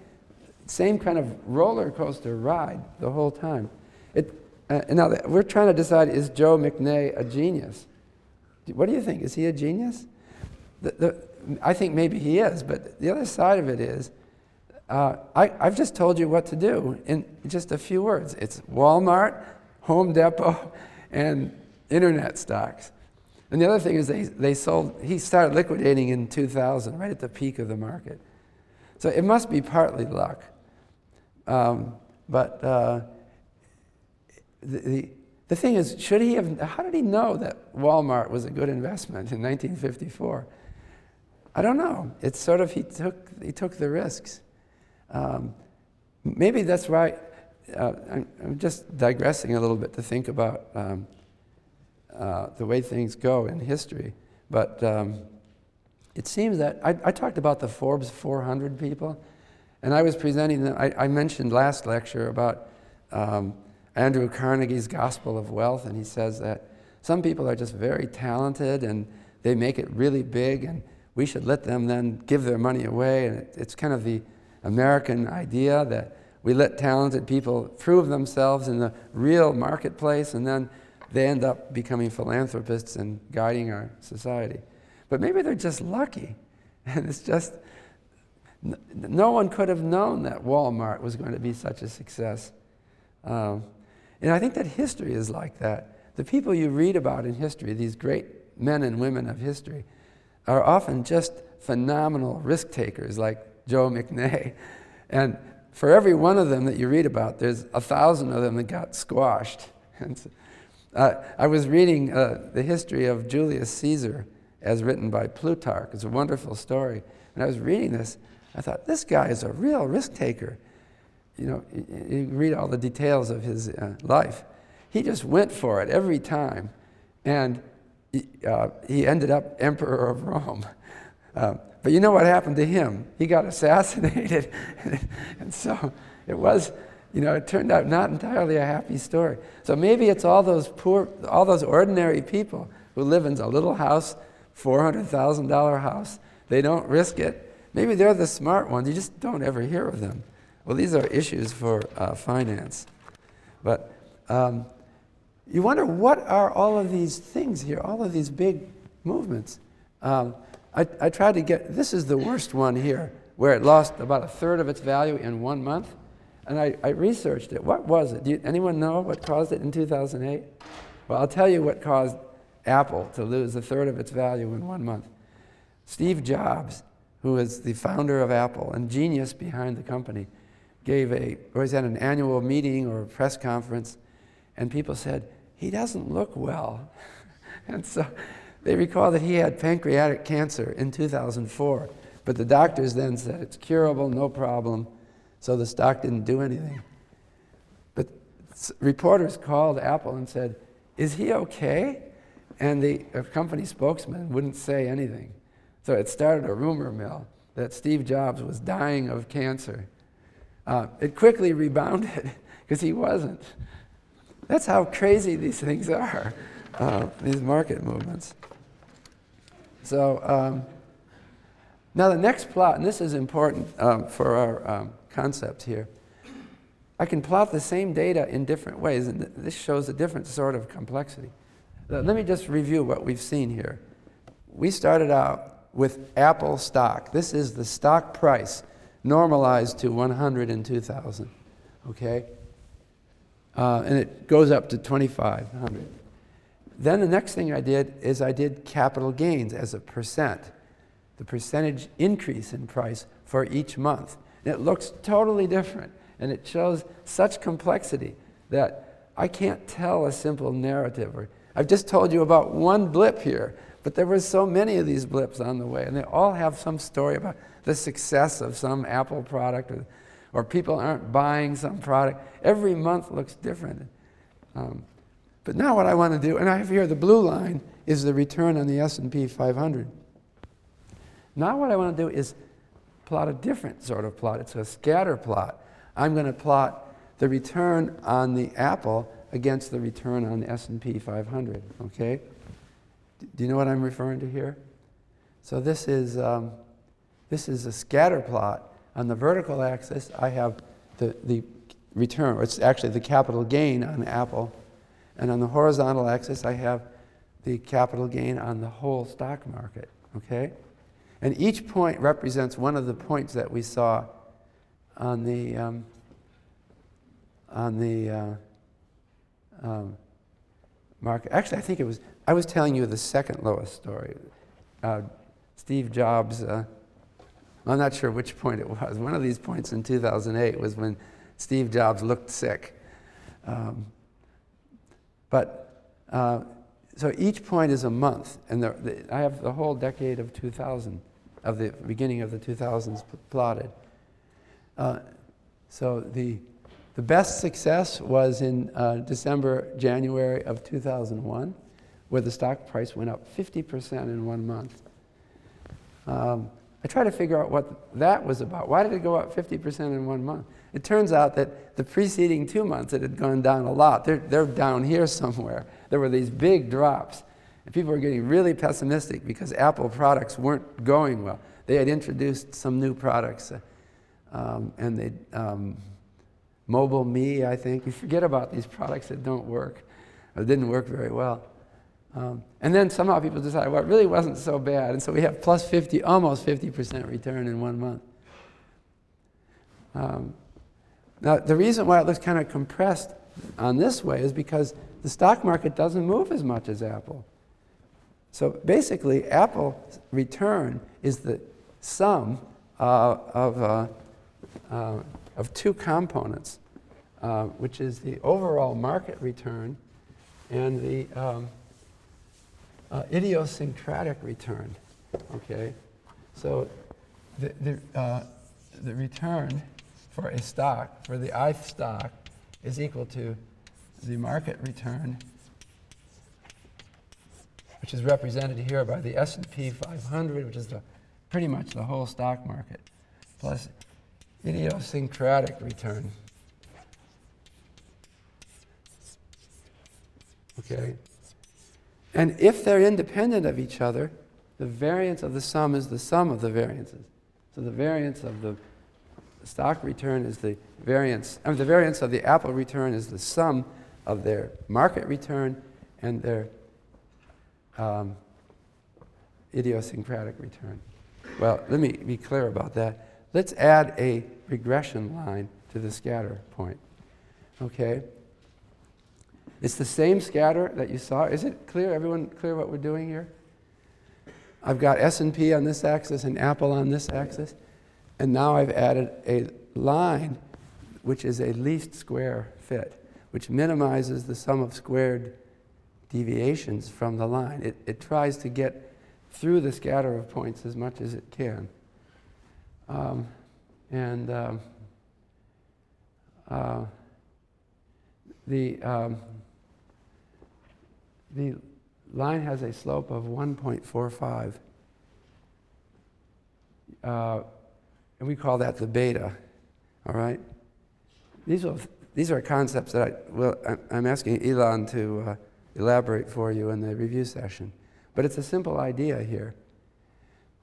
Same kind of roller coaster ride the whole time. It, uh, now, we're trying to decide is Joe McNay a genius? What do you think? Is he a genius? The, the, I think maybe he is, but the other side of it is uh, I, I've just told you what to do in just a few words. It's Walmart, Home Depot, <laughs> and internet stocks. And the other thing is they, they sold, he started liquidating in 2000, right at the peak of the market. So it must be partly luck. Um, but uh, the, the, thing is, should he have, how did he know that Walmart was a good investment in 1954? I don't know. It's sort of, he took, he took the risks. Um, maybe that's why, uh, I'm, I'm, just digressing a little bit to think about um, uh, the way things go in history. But um, it seems that I, I, talked about the Forbes 400 people, and I was presenting. I, I mentioned last lecture about um, Andrew Carnegie's Gospel of Wealth, and he says that some people are just very talented and they make it really big, and we should let them then give their money away. And it, it's kind of the American idea that we let talented people prove themselves in the real marketplace, and then they end up becoming philanthropists and guiding our society. But maybe they're just lucky. <laughs> And it's just, no one could have known that Walmart was going to be such a success. Um, and I think that history is like that. The people you read about in history, these great men and women of history, are often just phenomenal risk takers like Joe McNay. <laughs> And for every one of them that you read about, there's a thousand of them that got squashed. <laughs> And uh, I was reading uh, the history of Julius Caesar as written by Plutarch. It's a wonderful story. And I was reading this, I thought, this guy is a real risk taker. You know, you, read all the details of his uh, life. He just went for it every time. And he, uh, he ended up emperor of Rome. Um, <laughs> but you know what happened to him? He got assassinated. <laughs> and so it was you know, it turned out not entirely a happy story. So maybe it's all those poor, all those ordinary people who live in a little house, $400,000 house. They don't risk it. Maybe they're the smart ones. You just don't ever hear of them. Well, these are issues for uh, finance. But um, you wonder what are all of these things here, all of these big movements. Um, I, I tried to get, this is the worst one here. where it lost about a third of its value in one month. And I, I researched it. What was it? Do you, anyone know what caused it in 2008? Well, I'll tell you what caused Apple to lose a third of its value in one month. Steve Jobs, who is the founder of Apple and genius behind the company, gave a, or he had an annual meeting or a press conference, and people said, he doesn't look well. <laughs> and so they recall that he had pancreatic cancer in 2004, but the doctors then said it's curable, no problem, so the stock didn't do anything. But reporters called Apple and said, Is he okay? And the company spokesman wouldn't say anything. So it started a rumor mill that Steve Jobs was dying of cancer. Uh, it quickly rebounded <laughs> because he wasn't. That's how crazy these things are, uh, these market movements. So um, now the next plot, and this is important um, for our um, concept here. I can plot the same data in different ways, and this shows a different sort of complexity. Let me just review what we've seen here. We started out with Apple stock. This is the stock price normalized to 102,000, okay? Uh, and it goes up to 2,500. Then the next thing I did is I did capital gains as a percent, the percentage increase in price for each month. And it looks totally different, and it shows such complexity that I can't tell a simple narrative. Or, I've just told you about one blip here, but there were so many of these blips on the way, and they all have some story about the success of some Apple product, or, or people aren't buying some product. Every month looks different. Um, but now what I want to do, and I have here the blue line is the return on the S&P 500. Now what I want to do is plot a different sort of plot. It's a scatter plot. I'm going to plot the return on the Apple against the return on the S&P 500, okay? Do you know what I'm referring to here? So this is, um, this is a scatter plot. On the vertical axis, I have the, the return, or it's actually the capital gain on Apple. And on the horizontal axis, I have the capital gain on the whole stock market, okay? And each point represents one of the points that we saw on the, um, on the uh, um, market. Actually, I think it was, I was telling you the second lowest story. Uh, Steve Jobs, uh, I'm not sure which point it was. One of these points in 2008 was when Steve Jobs looked sick. Um, but uh, so each point is a month, and the, the, I have the whole decade of 2000 of the beginning of the 2000s plotted. Uh, so the, the best success was in uh, December, January of 2001, where the stock price went up 50% in one month. Um, I tried to figure out what that was about. Why did it go up 50% in one month? It turns out that the preceding two months it had gone down a lot. They're, they're down here somewhere. There were these big drops. And people were getting really pessimistic because Apple products weren't going well. They had introduced some new products, uh, um, and they, um, Mobile Me, I think. You forget about these products that don't work, or didn't work very well. Um, and then somehow people decide, well, it really wasn't so bad. And so we have plus 50, almost 50% return in one month. Um, now, the reason why it looks kind of compressed on this way is because the stock market doesn't move as much as Apple. So basically, Apple's return is the sum uh, of, uh, uh, of two components, uh, which is the overall market return and the um, uh, idiosyncratic return. Okay? So the, the, uh, the return for a stock, for the I stock, is equal to the market return which is represented here by the S&P 500, which is the, pretty much the whole stock market, plus idiosyncratic return. Okay? And if they're independent of each other, the variance of the sum is the sum of the variances. So the variance of the stock return is the variance, I mean, the variance of the Apple return is the sum of their market return and their um, idiosyncratic return. Well, let me be clear about that. let's add a regression line to the scatter point. Okay? It's the same scatter that you saw. Is it clear? Everyone clear what we're doing here? I've got S&P on this axis and Apple on this axis. And now I've added a line which is a least square fit, which minimizes the sum of squared deviations from the line. It, it tries to get through the scatter of points as much as it can. Um, and um, uh, the, um, the line has a slope of 1.45. Uh, and we call that the beta, all right? These are, these are concepts that I, well, I'm asking Elon to uh, elaborate for you in the review session. But it's a simple idea here.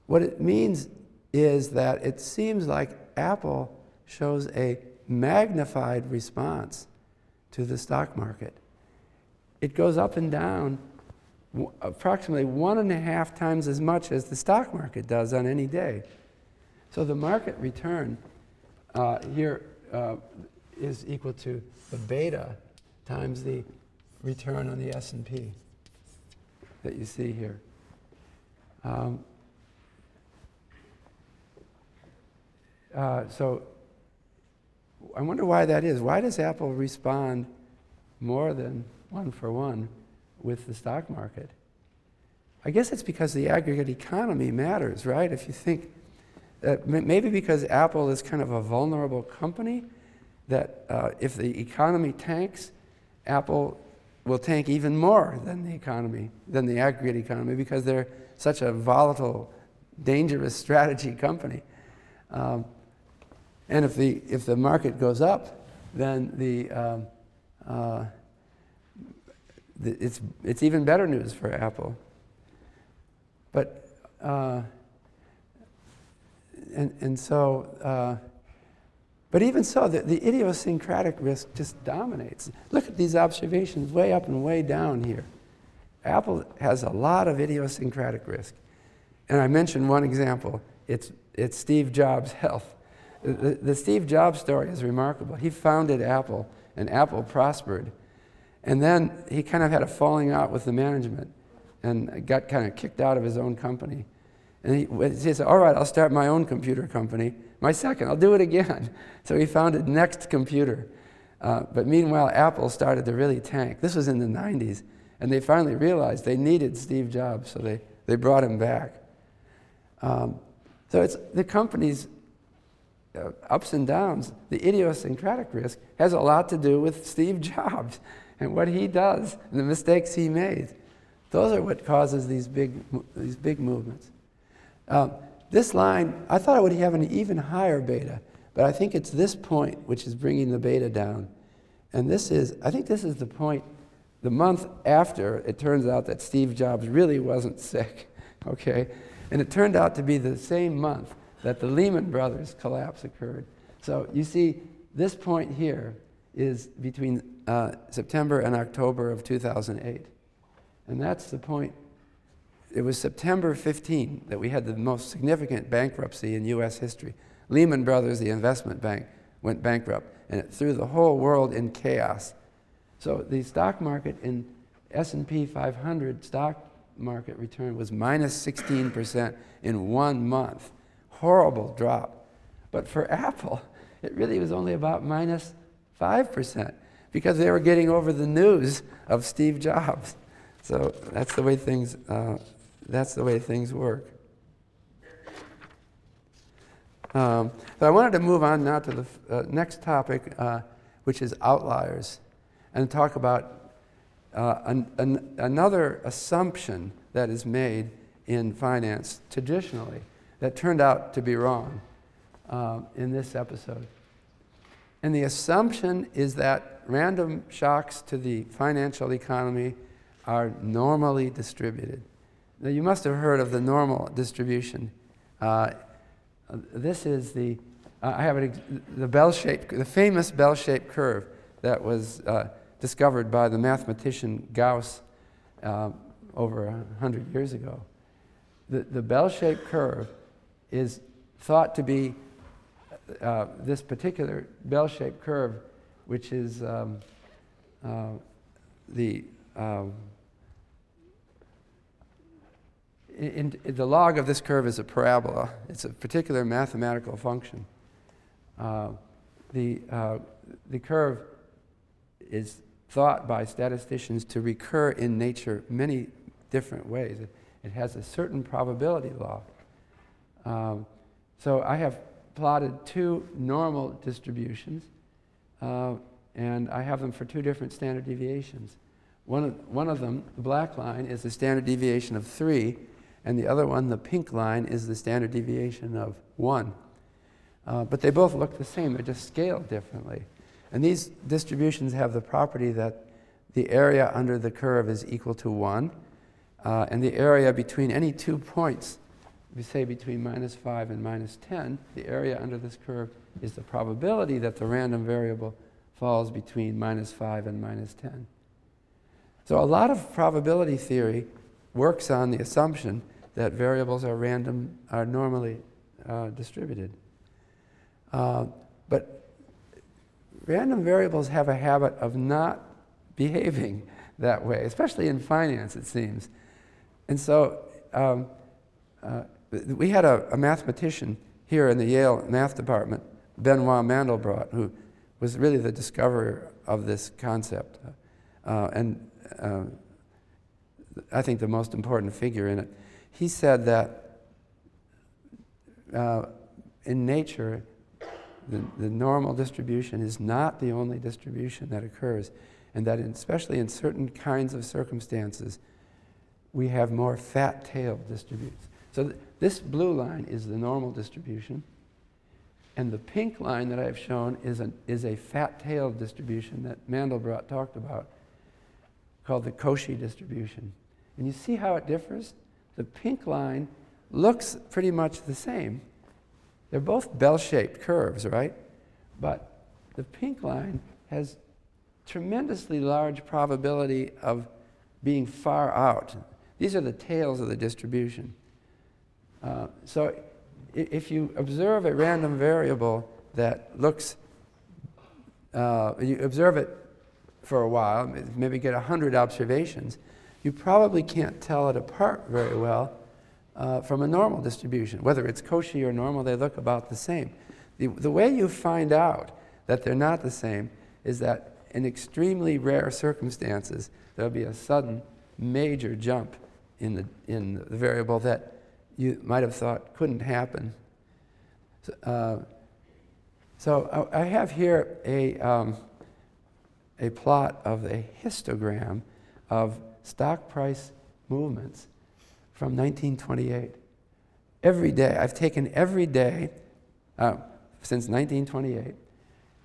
What it means is that it seems like Apple shows a magnified response to the stock market. It goes up and down approximately one and a half times as much as the stock market does on any day. So the market return uh, here uh, is equal to the beta times the return on the S&P that you see here. Um, uh, so I wonder why that is. Why does Apple respond more than one for one with the stock market? I guess it's because the aggregate economy matters, right? If you think, uh, maybe because Apple is kind of a vulnerable company, that uh, if the economy tanks, Apple will tank even more than the economy, than the aggregate economy, because they're such a volatile, dangerous strategy company. Um, and if the, if the market goes up, then the, um, uh, it's, it's even better news for Apple. But, uh, and, and so, uh, but even so, the, the idiosyncratic risk just dominates. Look at these observations way up and way down here. Apple has a lot of idiosyncratic risk. And I mentioned one example it's, it's Steve Jobs' health. The, the Steve Jobs story is remarkable. He founded Apple, and Apple prospered. And then he kind of had a falling out with the management and got kind of kicked out of his own company. And he, he said, All right, I'll start my own computer company. My second, I'll do it again. <laughs> So he founded Next Computer. Uh, but meanwhile, Apple started to really tank. This was in the 90s. And they finally realized they needed Steve Jobs, so they, they brought him back. Um, so it's the company's uh, ups and downs, the idiosyncratic risk, has a lot to do with Steve <laughs> Jobs and what he does and the mistakes he made. Those are what causes these big, these big movements. Um, this line, I thought it would have an even higher beta, but I think it's this point which is bringing the beta down. And this is, I think this is the point, the month after it turns out that Steve Jobs really wasn't <laughs> sick, okay? And it turned out to be the same month that the Lehman Brothers collapse occurred. So you see, this point here is between uh, September and October of 2008. And that's the point it was September 15 that we had the most significant bankruptcy in U.S. history. Lehman Brothers, the investment bank, went bankrupt, and it threw the whole world in chaos. So the stock market in S&P 500 stock market return was minus 16% in one month. Horrible drop. But for <laughs> Apple, it really was only about minus 5% because they were getting over the news of Steve Jobs. So that's the way things uh, that's the way things work. Um, so I wanted to move on now to the uh, next topic, uh, which is outliers, and talk about uh, an, an, another assumption that is made in finance traditionally that turned out to be wrong um, in this episode. And the assumption is that random shocks to the financial economy are normally distributed. Now, you must have heard of the normal distribution. Uh, this is the, uh, I have it, the bell-shaped, the famous bell-shaped curve that was uh, discovered by the mathematician Gauss uh, over hundred years ago. The, the bell-shaped curve is thought to be uh, this particular bell-shaped curve, which is um, uh, the um, in, in, the log of this curve is a parabola. It's a particular mathematical function. Uh, the, uh, the curve is thought by statisticians to recur in nature many different ways. It, it has a certain probability law. Um, so I have plotted two normal distributions, uh, and I have them for two different standard deviations. One of, one of them, the black line, is the standard deviation of 3, and the other one, the pink line, is the standard deviation of 1. Uh, but they both look the same, they're just scaled differently. And these distributions have the property that the area under the curve is equal to 1, uh, and the area between any two points, we say between minus 5 and minus 10, the area under this curve is the probability that the random variable falls between minus 5 and minus 10. So a lot of probability theory works on the assumption that variables are random, are normally uh, distributed. Uh, but random variables have a habit of not <laughs> behaving that way, especially in finance, it seems. And so um, uh, we had a, a, mathematician here in the Yale math department, Benoit Mandelbrot, who was really the discoverer of this concept. Uh, and uh, I think the most important figure in it. He said that uh, in nature, the, the, normal distribution is not the only distribution that occurs, and that in, especially in certain kinds of circumstances, we have more fat-tailed distributions. So th- this blue line is the normal distribution, and the pink line that I've shown is, an, is a fat-tailed distribution that Mandelbrot talked about, called the Cauchy distribution. And you see how it differs? The pink line looks pretty much the same. They're both bell shaped curves, right? But the pink line has tremendously large probability of being far out. These are the tails of the distribution. Uh, so if you observe a random variable that looks, uh, you observe it for a while, maybe get 100 observations, you probably can't tell it apart very well uh, from a normal distribution. Whether it's Cauchy or normal, they look about the same. The, the way you find out that they're not the same is that in extremely rare circumstances, there'll be a sudden major jump in the, in the variable that you might have thought couldn't happen. So, uh, so I, have here a, um, a plot of a histogram of stock price movements from 1928. Every day, I've taken every day uh, since 1928,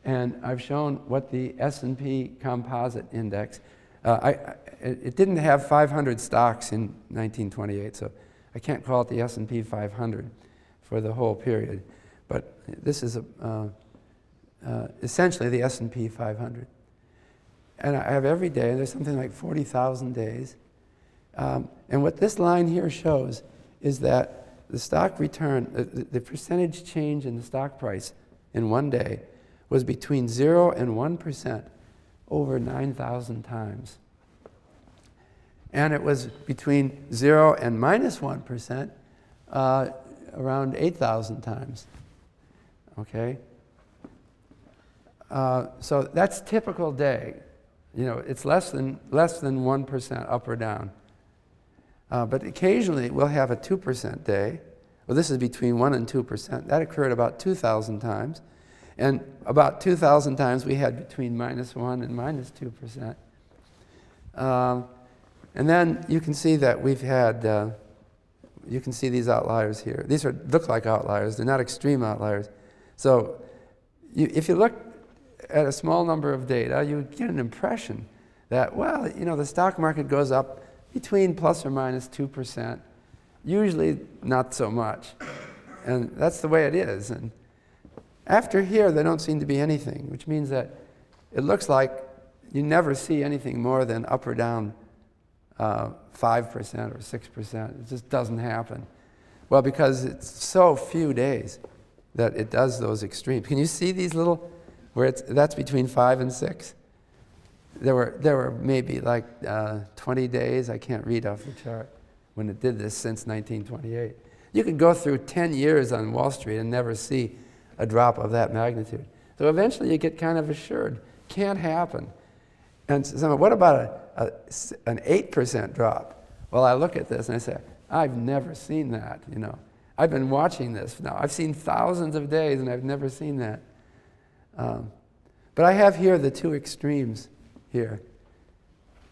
and I've shown what the S&P Composite Index. Uh, I, it didn't have 500 stocks in 1928, so I can't call it the S&P 500 for the whole period. But this is a, uh, uh, essentially the S&P 500 and I have every day, there's something like 40,000 days. Um, and what this line here shows is that the stock return, the, the percentage change in the stock price in one day was between 0 and 1% over 9,000 times. And it was between 0 and minus 1 uh, around 8,000 times. Okay? Uh, so that's typical day. You know, it's less than, less than 1% up or down. Uh, but occasionally we'll have a 2% day. Well, this is between 1 and 2%. That occurred about 2,000 times. And about 2,000 times we had between minus 1 and minus 2%. Um, and then you can see that we've had, uh, you can see these outliers here. These are, look like outliers, they're not extreme outliers. So you, if you look at a small number of data, you get an impression that, well, you know, the stock market goes up between plus or minus 2%, usually not so much. And that's the way it is. And after here, there don't seem to be anything, which means that it looks like you never see anything more than up or down uh, 5% or 6%. It just doesn't happen. Well, because it's so few days. that it does those extremes. Can you see these little, where it's, that's between five and six? There were, there were maybe like uh, 20 days, I can't read off the chart, when it did this since 1928. You could go through 10 years on Wall Street and never see a drop of that magnitude. So eventually you get kind of assured, can't happen. And so, what about a, a, an 8% drop? Well, I look at this and I say, I've never seen that, you know. I've been watching this now. I've seen thousands of days and I've never seen that. Um, but I have here the two extremes here.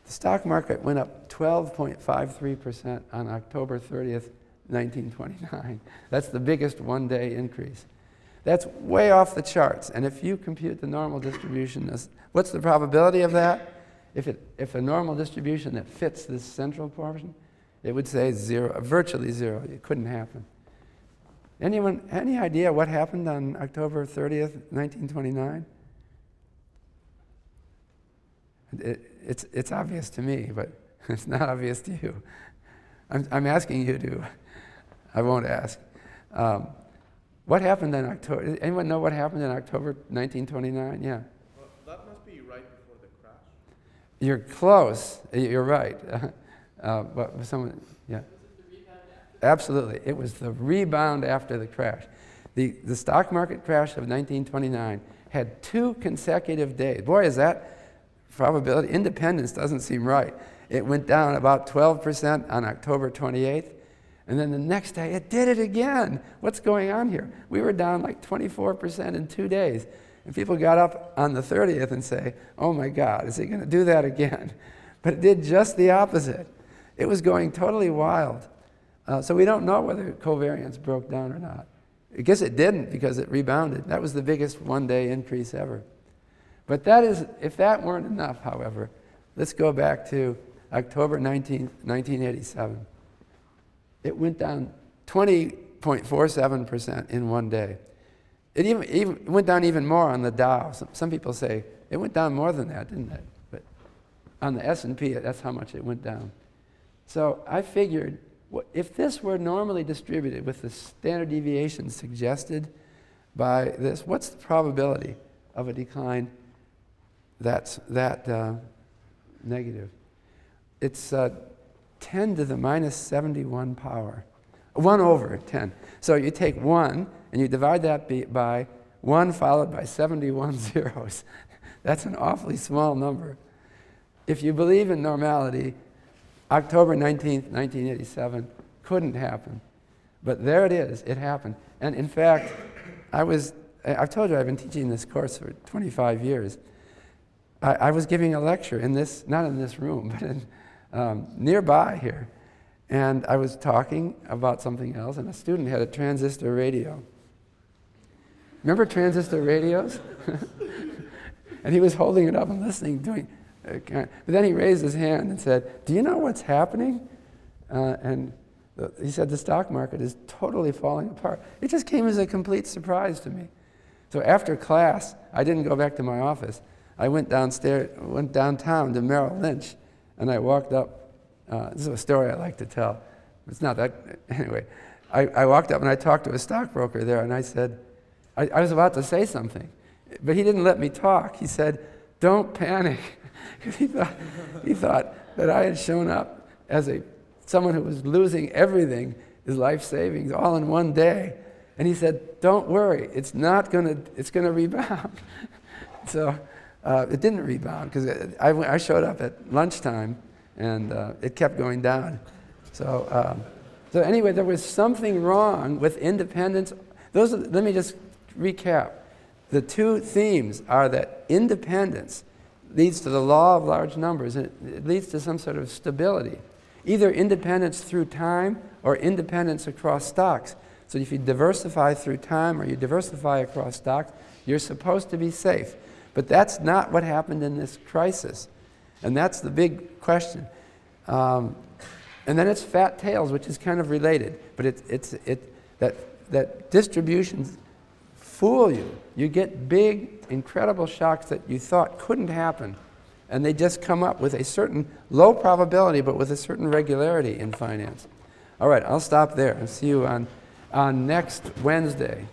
The stock market went up 12.53% on October 30th, 1929. That's the biggest one day increase. That's way off the charts. And if you compute the normal distribution, what's the probability of that? If, it, if a normal distribution that fits this central portion, it would say zero, virtually zero. It couldn't happen. Anyone, any idea what happened on October 30th, 1929? It, it's, it's obvious to me, but <laughs> it's not obvious to you. I'm, I'm asking you to. I won't ask. Um, what happened in October? Anyone know what happened in October 1929? Yeah. Well, that must be right before the crash. You're close. You're right. <laughs> Uh, but someone, yeah. Absolutely. It was the rebound after the crash. The, the stock market crash of 1929 had two consecutive days. Boy, is that probability. Independence doesn't seem right. It went down about 12% on October 28th. And then the next day, it did it again. What's going on here? We were down like 24% in two days. And people got up on the 30th and say, oh my God, is he going to do that again? <laughs> But it did just the opposite. It was going totally wild. Uh, so we don't know whether covariance broke down or not. I guess it didn't because it rebounded. That was the biggest one day increase ever. But that is, if that weren't enough, however, let's go back to October 19, 1987. It went down 20.47% in one day. It even, even went down even more on the Dow. Some, some people say it went down more than that, didn't it? But on the S&P, that's how much it went down. So I figured if this were normally distributed with the standard deviation suggested by this, what's the probability of a decline that's that uh, negative? It's uh, 10 to the minus 71 power. 1 over 10. So you take 1 and you divide that by 1 followed by 71 <laughs> zeros. That's an awfully small number. If you believe in normality, October 19th, 1987 couldn't happen. But there it is, it happened. And in fact, I was, I've told you I've been teaching this course for 25 years. I, I was giving a lecture in this, not in this room, <laughs> but in, um, nearby here. And I was talking about something else, and a student had a transistor radio. Remember transistor radios? <laughs> and he was holding it up and listening, doing. Uh, but then he raised his hand and said, "Do you know what's happening?" Uh, and he said, "The stock market is totally falling apart." It just came as a complete surprise to me. So after class, I didn't go back to my office. I went downstairs, went downtown to Merrill Lynch, and I walked up. Uh, this is a story I like to tell. It's not that, <laughs> anyway. I, I walked up and I talked to a stockbroker there, and I said, I, I was about to say something, but he didn't let me talk. He said, Don't panic. <laughs> he, thought, he thought that I had shown up as a, someone who was losing everything, his life savings, all in one day. And he said, Don't worry, it's not to, it's to rebound. <laughs> so uh, it didn't rebound because I, I, showed up at lunchtime and uh, it kept going down. So, um, so anyway, there was something wrong with independence. Those are, let me just recap. The two themes are that independence leads to the law of large numbers, and it leads to some sort of stability. Either independence through time or independence across stocks. So if you diversify through time or you diversify across stocks, you're supposed to be safe. But that's not what happened in this crisis. And that's the big question. Um, and then it's fat tails, which is kind of related. But it, it's, it, that, that distributions fool you. You get big, incredible shocks that you thought couldn't happen. And they just come up with a certain low probability, but with a certain regularity in finance. All right, I'll stop there and see you on, on next Wednesday.